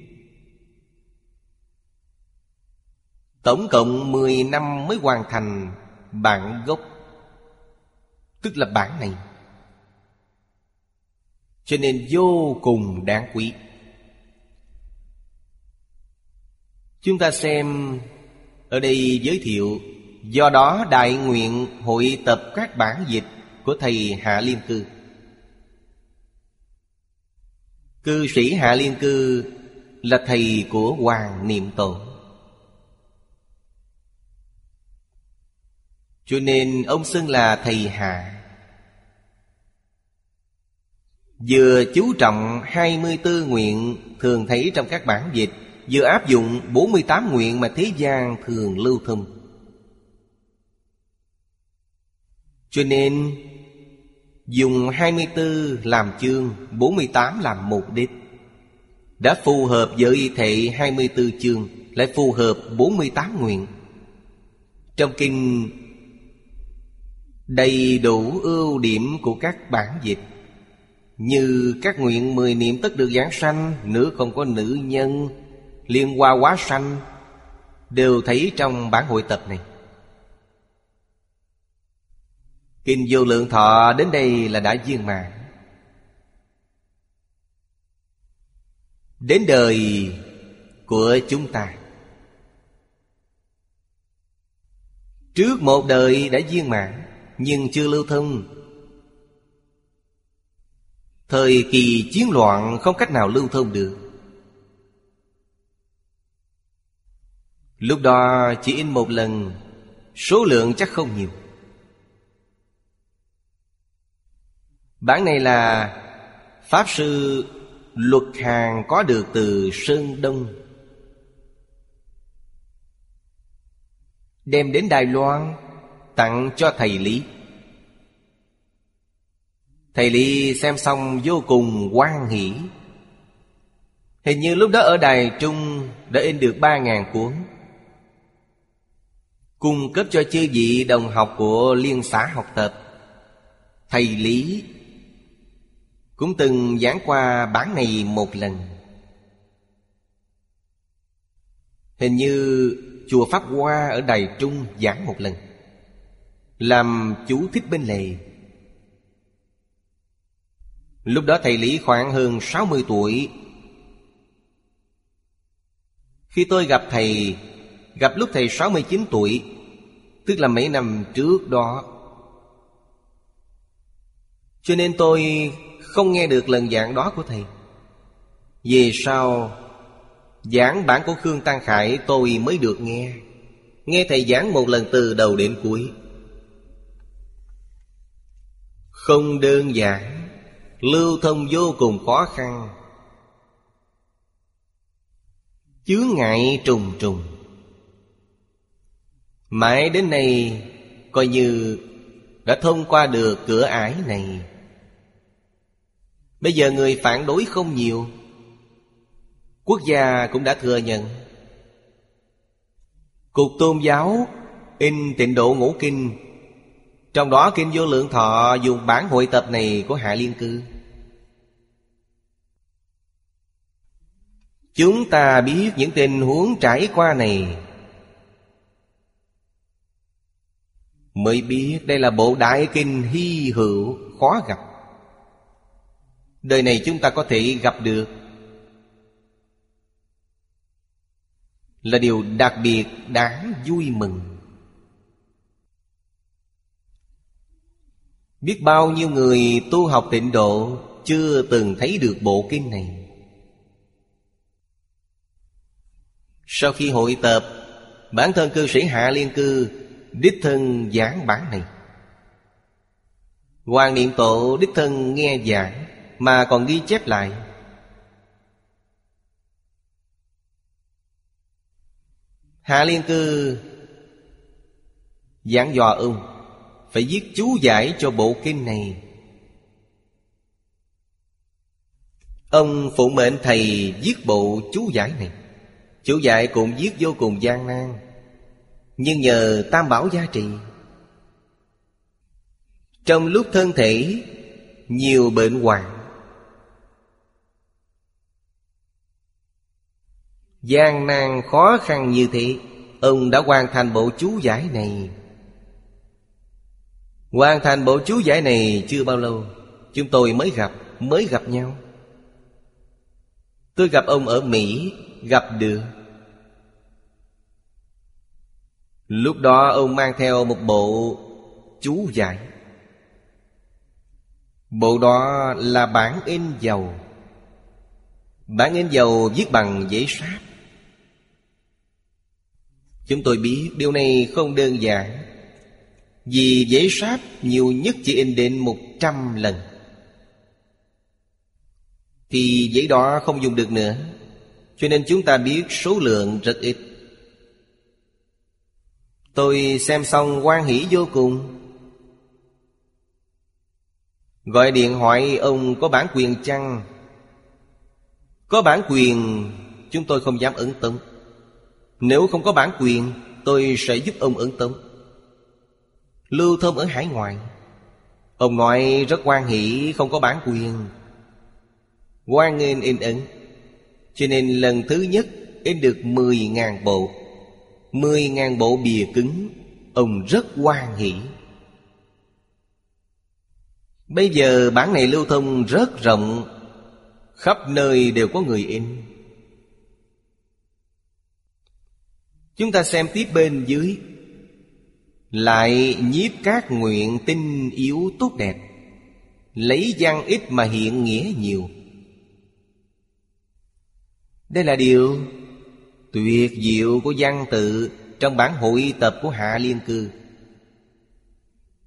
Tổng cộng 10 năm mới hoàn thành bản gốc, Tức là bản này. Cho nên vô cùng đáng quý. Chúng ta xem Ở đây giới thiệu, Do đó đại nguyện hội tập các bản dịch Của Thầy Hạ Liên Cư. Cư sĩ Hạ Liên Cư Là thầy của Hoàng Niệm Tổ Cho nên ông xưng là thầy Hạ. Vừa chú trọng 24 nguyện Thường thấy trong các bản dịch, Vừa áp dụng 48 nguyện mà thế gian thường lưu thông. Cho nên, Dùng 24 làm chương 48 làm mục đích. Đã phù hợp với thể 24 chương, Lại phù hợp 48 nguyện. Trong kinh, Đầy đủ ưu điểm của các bản dịch như các nguyện mười niệm tất được giảng sanh, Nữ không có nữ nhân, Liên hoa quá sanh, Đều thấy trong bản hội tập này. Kinh vô lượng thọ đến đây là đã viên mãn. Đến đời của chúng ta. Trước một đời đã viên mãn, Nhưng chưa lưu thông. Thời kỳ chiến loạn không cách nào lưu thông được. Lúc đó chỉ in một lần, Số lượng chắc không nhiều. Bản này là Pháp Sư Luật Hàng có được từ Sơn Đông. Đem đến Đài Loan, Tặng cho thầy Lý. Thầy Lý xem xong vô cùng quan hỷ. Hình như lúc đó ở Đài Trung Đã in được ba ngàn cuốn. Cung cấp cho chư vị đồng học của liên xã học tập, Thầy Lý, cũng từng giảng qua bản này một lần. Hình như chùa Pháp Hoa ở Đài Trung giảng một lần, Làm chú thích bên lề. Lúc đó thầy Lý khoảng hơn 60 tuổi. Khi tôi gặp thầy, Gặp lúc thầy 69 tuổi, Tức là mấy năm trước đó. Cho nên tôi không nghe được lần giảng đó của thầy. Về sau, Giảng bản của Khương Tăng Khải tôi mới được nghe. Nghe thầy giảng một lần từ đầu đến cuối. Không đơn giản. Lưu thông vô cùng khó khăn. Chướng ngại trùng trùng. Mãi đến nay, Coi như đã thông qua được cửa ải này. Bây giờ người phản đối không nhiều. Quốc gia cũng đã thừa nhận. Cục tôn giáo in tịnh độ ngũ kinh trong đó kinh vô lượng thọ dùng bản hội tập này của Hạ Liên Cư. Chúng ta biết những tình huống trải qua này. Mới biết đây là bộ đại kinh hy hữu, khó gặp. Đời này chúng ta có thể gặp được. Là điều đặc biệt, đáng vui mừng. Biết bao nhiêu người tu học tịnh độ chưa từng thấy được bộ kinh này. Sau khi hội tập, Bản thân cư sĩ Hạ Liên Cư Đích thân giảng bản này. Hoàng Niệm Tổ đích thân nghe giảng Mà còn ghi chép lại. Hạ Liên Cư Giảng dò ung. Phải viết chú giải cho bộ kinh này. Ông phụ mệnh thầy viết bộ chú giải này. Chú giải cũng viết vô cùng gian nan, Nhưng nhờ tam bảo gia trì. Trong lúc thân thể, Nhiều bệnh hoạn. Gian nan khó khăn như thế, Ông đã hoàn thành bộ chú giải này. Hoàn thành bộ chú giải này chưa bao lâu, Chúng tôi mới gặp Mới gặp nhau. Tôi gặp ông ở Mỹ, Gặp được. Lúc đó ông mang theo một bộ chú giải. Bộ đó là bản in dầu. Bản in dầu viết bằng giấy sáp. Chúng tôi biết điều này không đơn giản. Vì giấy sáp nhiều nhất chỉ in đến một trăm lần. Thì giấy đó không dùng được nữa, Cho nên chúng ta biết số lượng rất ít. Tôi xem xong quan hỷ vô cùng. Gọi điện hỏi ông có bản quyền chăng? Có bản quyền, Chúng tôi không dám ứng tống nếu không có bản quyền, Tôi sẽ giúp ông ấn tống Lưu thông ở hải ngoại. Ông nói rất quan hỷ, không có bản quyền. Quan nghênh in ấn. Cho nên lần thứ nhất, In được 10.000 bộ. 10.000 bộ bìa cứng. Ông rất quan hỷ. Bây giờ bản này lưu thông rất rộng. Khắp nơi đều có người in. Chúng ta xem tiếp bên dưới. Lại nhiếp các nguyện tinh yếu tốt đẹp, Lấy văn ít mà hiện nghĩa nhiều. Đây là điều tuyệt diệu của văn tự Trong bản hội tập của Hạ Liên Cư.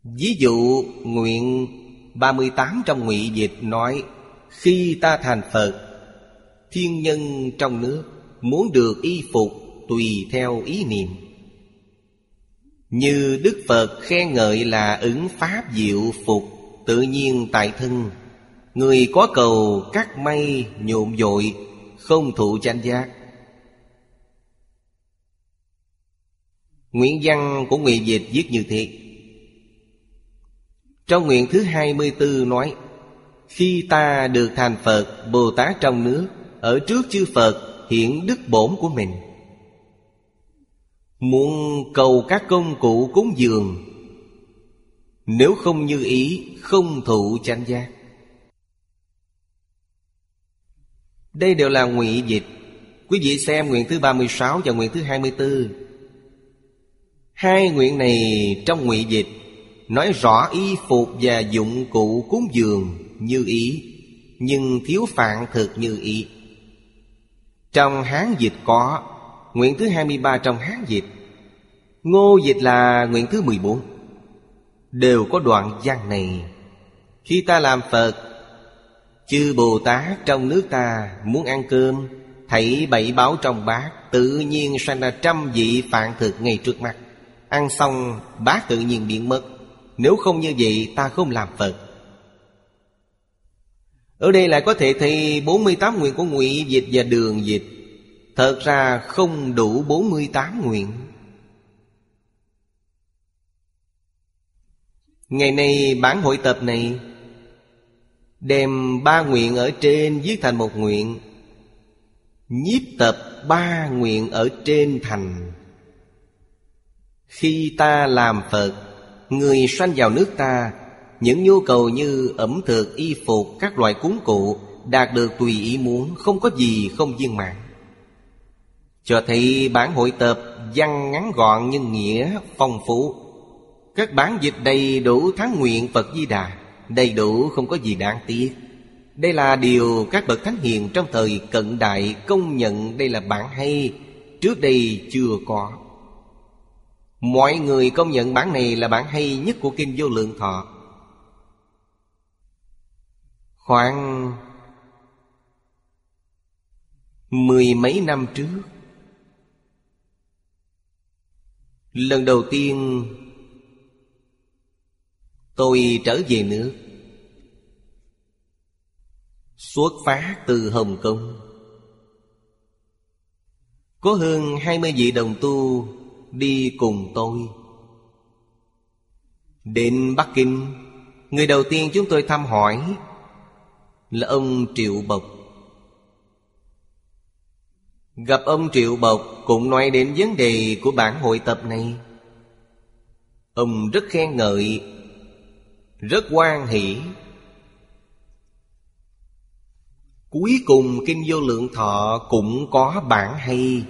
Ví dụ, nguyện 38 trong ngụy dịch nói, Khi ta thành Phật, Thiên nhân trong nước Muốn được y phục tùy theo ý niệm như đức phật khen ngợi là ứng pháp diệu phục tự nhiên tại thân. Người có cầu cắt may nhộn dội, không thụ tranh giác. Nguyện văn của nguyện dịch viết như thế. Trong nguyện thứ 24 nói, Khi ta được thành Phật, Bồ Tát trong nước, Ở trước chư Phật hiện đức bổn của mình. Muốn cầu các công cụ cúng dường. Nếu không như ý, Không thụ chánh giác. Đây đều là ngụy dịch. Quý vị xem nguyện thứ 36 và nguyện thứ 24 Hai nguyện này trong ngụy dịch Nói rõ y phục và dụng cụ cúng dường như ý, Nhưng thiếu phạn thực như ý. Trong Hán dịch có, Nguyện thứ 23 trong Hán dịch Ngô dịch là nguyện thứ 14 Đều có đoạn văn này. Khi ta làm Phật, Chư Bồ Tát trong nước ta muốn ăn cơm, Thảy bảy báo trong bát, Tự nhiên sanh ra trăm vị phạn thực ngay trước mặt. Ăn xong, bát tự nhiên biến mất. Nếu không như vậy, ta không làm Phật. Ở đây lại có thể thấy 48 nguyện của ngụy dịch và đường dịch. Thật ra không đủ 48 nguyện. Ngày nay bản hội tập này Đem ba nguyện ở trên viết thành một nguyện. Nhiếp tập ba nguyện ở trên thành. Khi ta làm Phật Người sanh vào nước ta Những nhu cầu như ẩm thực, y phục, các loại cúng cụ Đạt được tùy ý muốn Không có gì không viên mãn. Cho thấy bản hội tập văn ngắn gọn nhưng nghĩa phong phú các bản dịch đầy đủ thắng nguyện Phật Di Đà. Đầy đủ không có gì đáng tiếc. Đây là điều các bậc thánh hiền trong thời cận đại công nhận đây là bản hay. Trước đây chưa có. Mọi người công nhận bản này là bản hay nhất của Kinh Vô Lượng Thọ. Khoảng Mười mấy năm trước, Lần đầu tiên Tôi trở về nước. Xuất phát từ Hồng Kông. Có hơn hai mươi vị đồng tu Đi cùng tôi. Đến Bắc Kinh, Người đầu tiên chúng tôi thăm hỏi Là ông Triệu Bộc. Gặp ông Triệu Bộc cũng nói đến vấn đề của bản hội tập này. Ông rất khen ngợi rất quan hỷ. Cuối cùng Kinh Vô Lượng Thọ cũng có bản hay.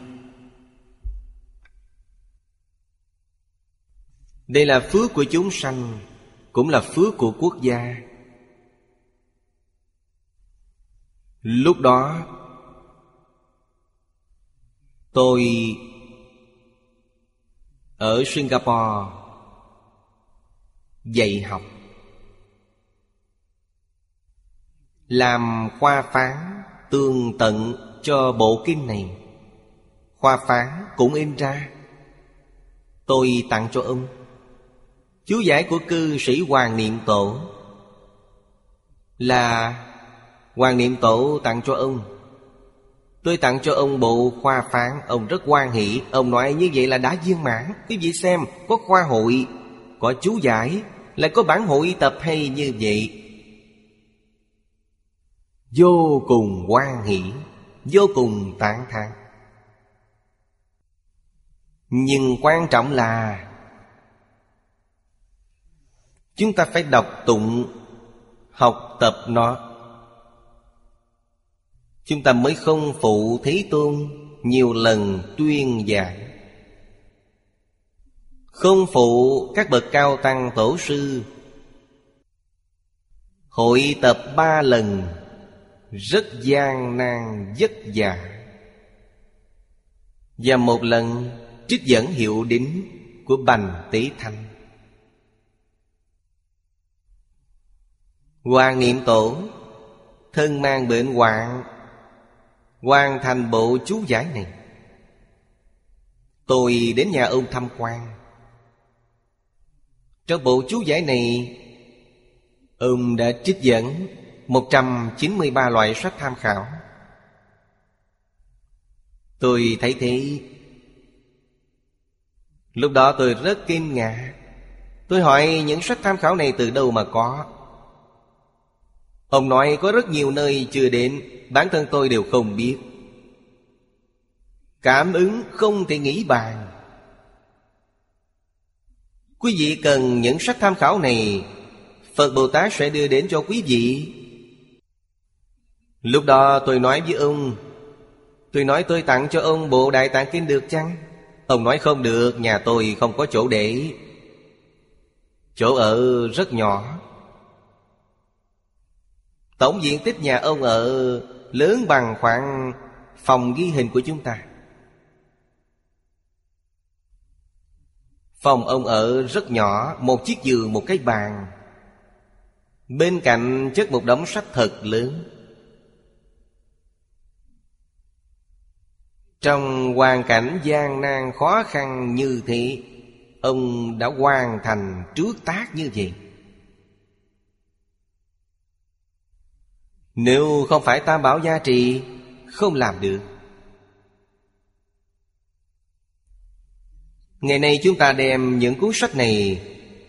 Đây là phước của chúng sanh, Cũng là phước của quốc gia. Lúc đó, Tôi Ở Singapore Dạy học. Làm khoa phán tương tận cho bộ kinh này. Khoa phán cũng in ra. Tôi tặng cho ông. Chú giải của cư sĩ Hoàng Niệm Tổ. Là, Hoàng Niệm Tổ tặng cho ông. Tôi tặng cho ông bộ khoa phán. Ông rất quan hỷ. Ông nói như vậy là đã viên mãn. Quý vị xem, Có khoa hội, Có chú giải, Lại có bản hội tập hay như vậy. Vô cùng quan hỷ, Vô cùng tán thán. Nhưng quan trọng là Chúng ta phải đọc tụng, Học tập nó. Chúng ta mới không phụ Thế Tôn Nhiều lần tuyên giảng. Không phụ các bậc cao tăng tổ sư. Hội tập ba lần. Rất gian nan, vất vả. Và một lần trích dẫn hiệu đính Của Bành Tế Thanh. Hoàng niệm tổ, Thân mang bệnh hoạn, Hoàn thành bộ chú giải này. Tôi đến nhà ông tham quan. Trong bộ chú giải này, Ông đã trích dẫn 193 loại sách tham khảo. Tôi thấy thế. Lúc đó tôi rất kinh ngạc. Tôi hỏi, những sách tham khảo này từ đâu mà có? Ông nói, có rất nhiều nơi chưa đến, Bản thân tôi đều không biết. Cảm ứng không thể nghĩ bàn. Quý vị cần những sách tham khảo này, Phật Bồ Tát sẽ đưa đến cho quý vị. Lúc đó tôi nói với ông Tôi nói tôi tặng cho ông bộ Đại Tạng Kinh được chăng? Ông nói không được, nhà tôi không có chỗ để. Chỗ ở rất nhỏ. Tổng diện tích nhà ông ở lớn bằng khoảng phòng ghi hình của chúng ta. Phòng ông ở rất nhỏ Một chiếc giường, một cái bàn. Bên cạnh chất một đống sách thật lớn. Trong hoàn cảnh gian nan khó khăn như thế Ông đã hoàn thành trước tác như vậy Nếu không phải tam bảo gia trì Không làm được. Ngày nay chúng ta đem những cuốn sách này,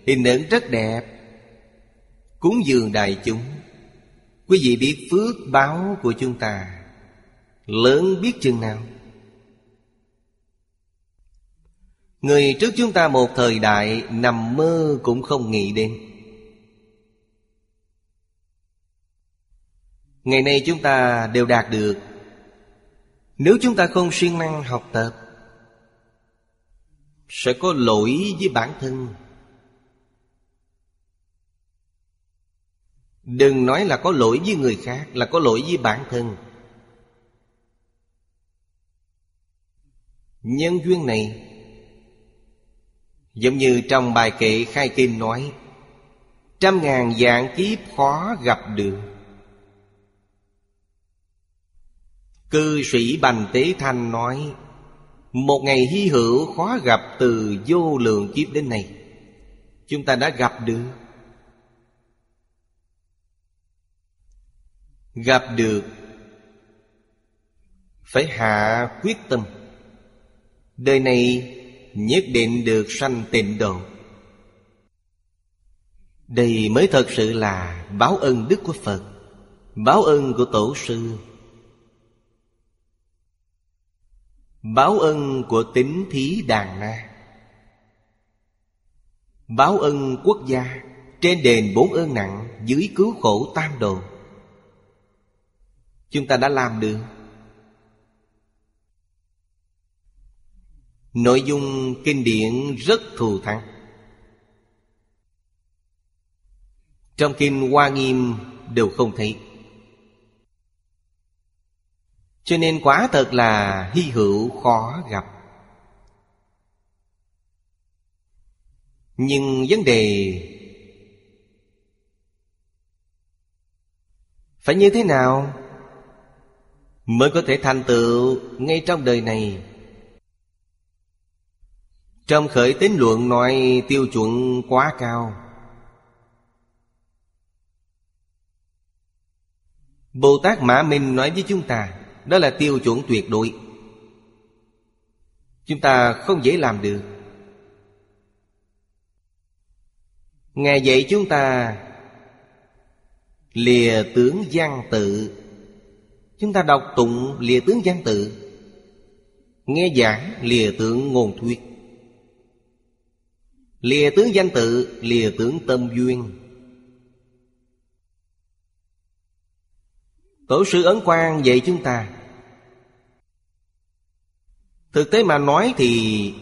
Hình ảnh rất đẹp, Cúng dường đại chúng. Quý vị biết phước báo của chúng ta, Lớn biết chừng nào? Người trước chúng ta một thời đại, Nằm mơ cũng không nghĩ đến. Ngày nay chúng ta đều đạt được. Nếu chúng ta không siêng năng học tập, Sẽ có lỗi với bản thân. Đừng nói là có lỗi với người khác, Là có lỗi với bản thân. Nhân duyên này Giống như trong bài kệ khai kinh nói, Trăm ngàn dạng kiếp khó gặp được. Cư sĩ Bành Tế Thanh nói, Một ngày hy hữu khó gặp từ vô lượng kiếp đến nay. Chúng ta đã gặp được. Gặp được. Phải hạ quyết tâm. Đời này nhất định được sanh tịnh độ. Đây mới thật sự là báo ân đức của Phật, Báo ân của Tổ sư. Báo ân của tính thí đàn na. Báo ân quốc gia Trên đền bốn ơn nặng Dưới cứu khổ tam đồ. Chúng ta đã làm được Nội dung kinh điển rất thù thắng. Trong kinh Hoa Nghiêm đều không thấy. Cho nên quả thật là hy hữu khó gặp. Nhưng vấn đề Phải như thế nào Mới có thể thành tựu ngay trong đời này? Trong khởi tín luận nói tiêu chuẩn quá cao. Bồ Tát Mã Minh nói với chúng ta, Đó là tiêu chuẩn tuyệt đối. Chúng ta không dễ làm được. Ngài dạy chúng ta, Lìa tướng văn tự. Chúng ta đọc tụng lìa tướng văn tự. Nghe giảng lìa tướng ngôn thuyết. Lìa tướng danh tự, Lìa tướng tâm duyên. Tổ sư Ấn Quang dạy chúng ta. Thực tế mà nói thì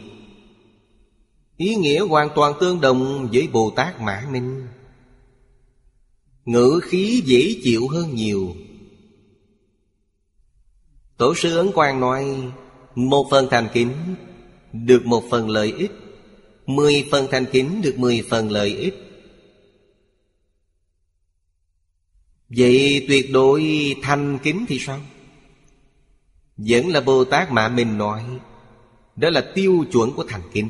Ý nghĩa hoàn toàn tương đồng với Bồ Tát Mã Minh. Ngữ khí dễ chịu hơn nhiều. Tổ sư Ấn Quang nói, Một phần thành kính, Được một phần lợi ích. Mười phần thành kính được mười phần lợi ích. Vậy tuyệt đối thành kính thì sao? Vẫn là Bồ Tát mà mình nói, Đó là tiêu chuẩn của thành kính.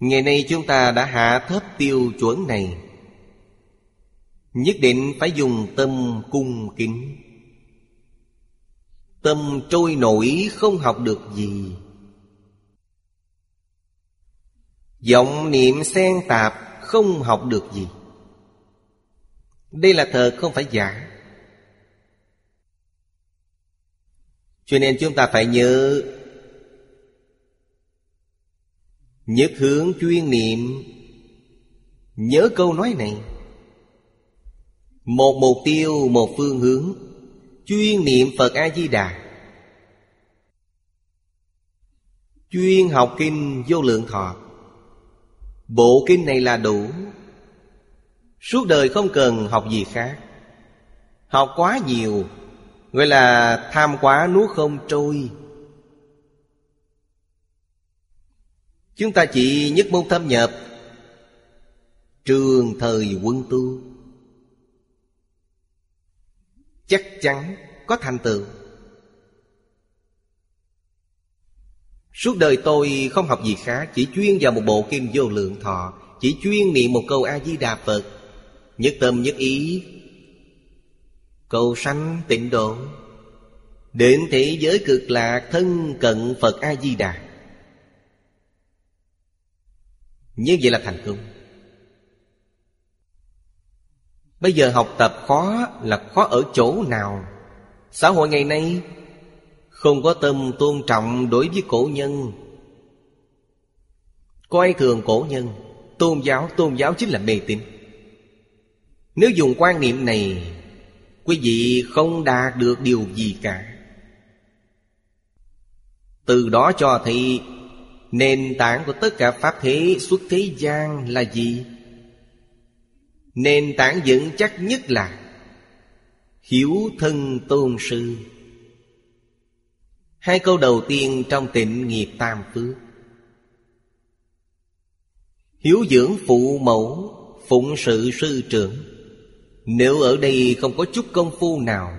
Ngày nay chúng ta đã hạ thấp tiêu chuẩn này. Nhất định phải dùng tâm cung kính. Tâm trôi nổi không học được gì. Vọng niệm xen tạp không học được gì. Đây là thật không phải giả. Cho nên chúng ta phải nhớ Nhất hướng chuyên niệm. Nhớ câu nói này. Một mục tiêu, một phương hướng. Chuyên niệm Phật A-di-đà. Chuyên học kinh vô lượng thọ. Bộ kinh này là đủ. Suốt đời không cần học gì khác. Học quá nhiều, Gọi là tham quá nuốt không trôi. Chúng ta chỉ nhất môn thâm nhập, Trường thời quân tu. Chắc chắn có thành tựu. Suốt đời tôi không học gì khác Chỉ chuyên vào một bộ kim vô lượng thọ, Chỉ chuyên niệm một câu A-di-đà Phật. Nhất tâm, nhất ý. Cầu sanh tịnh độ. Đến thế giới cực lạc, thân cận Phật A-di-đà. Như vậy là thành công. Bây giờ học tập khó, là khó ở chỗ nào? Xã hội ngày nay không có tâm tôn trọng đối với cổ nhân. Coi thường cổ nhân? Tôn giáo, tôn giáo chính là mê tín. Nếu dùng quan niệm này Quý vị không đạt được điều gì cả. Từ đó cho thấy Nền tảng của tất cả Pháp thế xuất thế gian là gì? Nền tảng vững chắc nhất là hiểu thân tôn sư. Hai câu đầu tiên trong tịnh nghiệp tam phước. Hiếu dưỡng phụ mẫu, Phụng sự sư trưởng. Nếu ở đây không có chút công phu nào,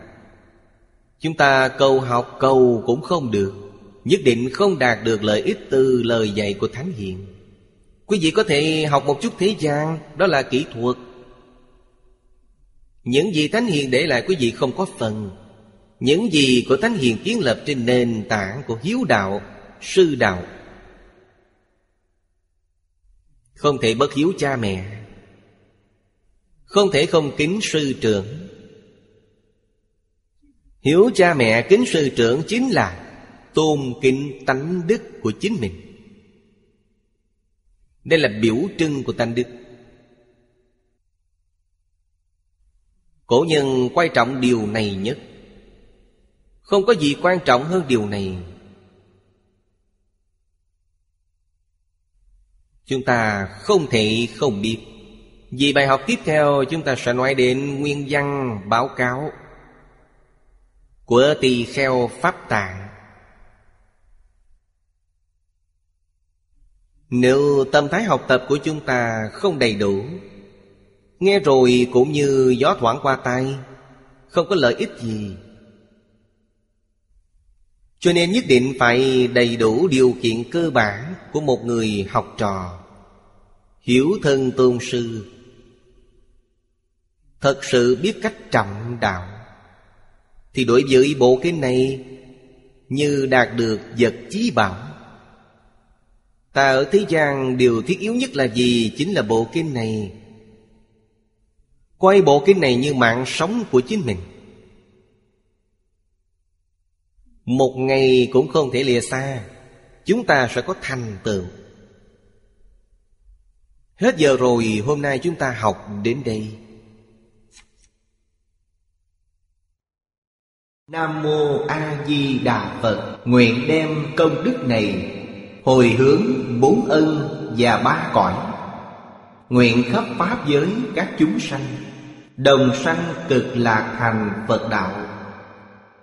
Chúng ta cầu học cầu cũng không được, Nhất định không đạt được lợi ích từ lời dạy của Thánh Hiền. Quý vị có thể học một chút thế gian, Đó là kỹ thuật. Những gì Thánh Hiền để lại quý vị không có phần. Những gì của Thánh Hiền kiến lập trên nền tảng của hiếu đạo, Sư đạo. Không thể bất hiếu cha mẹ. Không thể không kính sư trưởng. Hiếu cha mẹ kính sư trưởng chính là Tôn kính tánh đức của chính mình. Đây là biểu trưng của tánh đức. Cổ nhân quan trọng điều này nhất. Không có gì quan trọng hơn điều này. Chúng ta không thể không biết. Vì bài học tiếp theo, chúng ta sẽ nói đến nguyên văn báo cáo Của tỳ kheo Pháp Tạng. Nếu tâm thái học tập của chúng ta không đầy đủ, Nghe rồi cũng như gió thoảng qua tay Không có lợi ích gì. Cho nên nhất định phải đầy đủ điều kiện cơ bản Của một người học trò. Hiểu thân tôn sư. Thật sự biết cách trọng đạo. Thì đối với bộ kinh này, Như đạt được vật chí bảo, Ta ở thế gian điều thiết yếu nhất là gì? Chính là bộ kinh này. Quay bộ kinh này như mạng sống của chính mình. Một ngày cũng không thể lìa xa. Chúng ta sẽ có thành tựu. Hết giờ rồi, hôm nay chúng ta học đến đây. Nam Mô A Di Đà Phật, Nguyện đem công đức này Hồi hướng bốn ân và ba cõi. Nguyện khắp Pháp giới các chúng sanh, Đồng sanh cực lạc thành Phật đạo.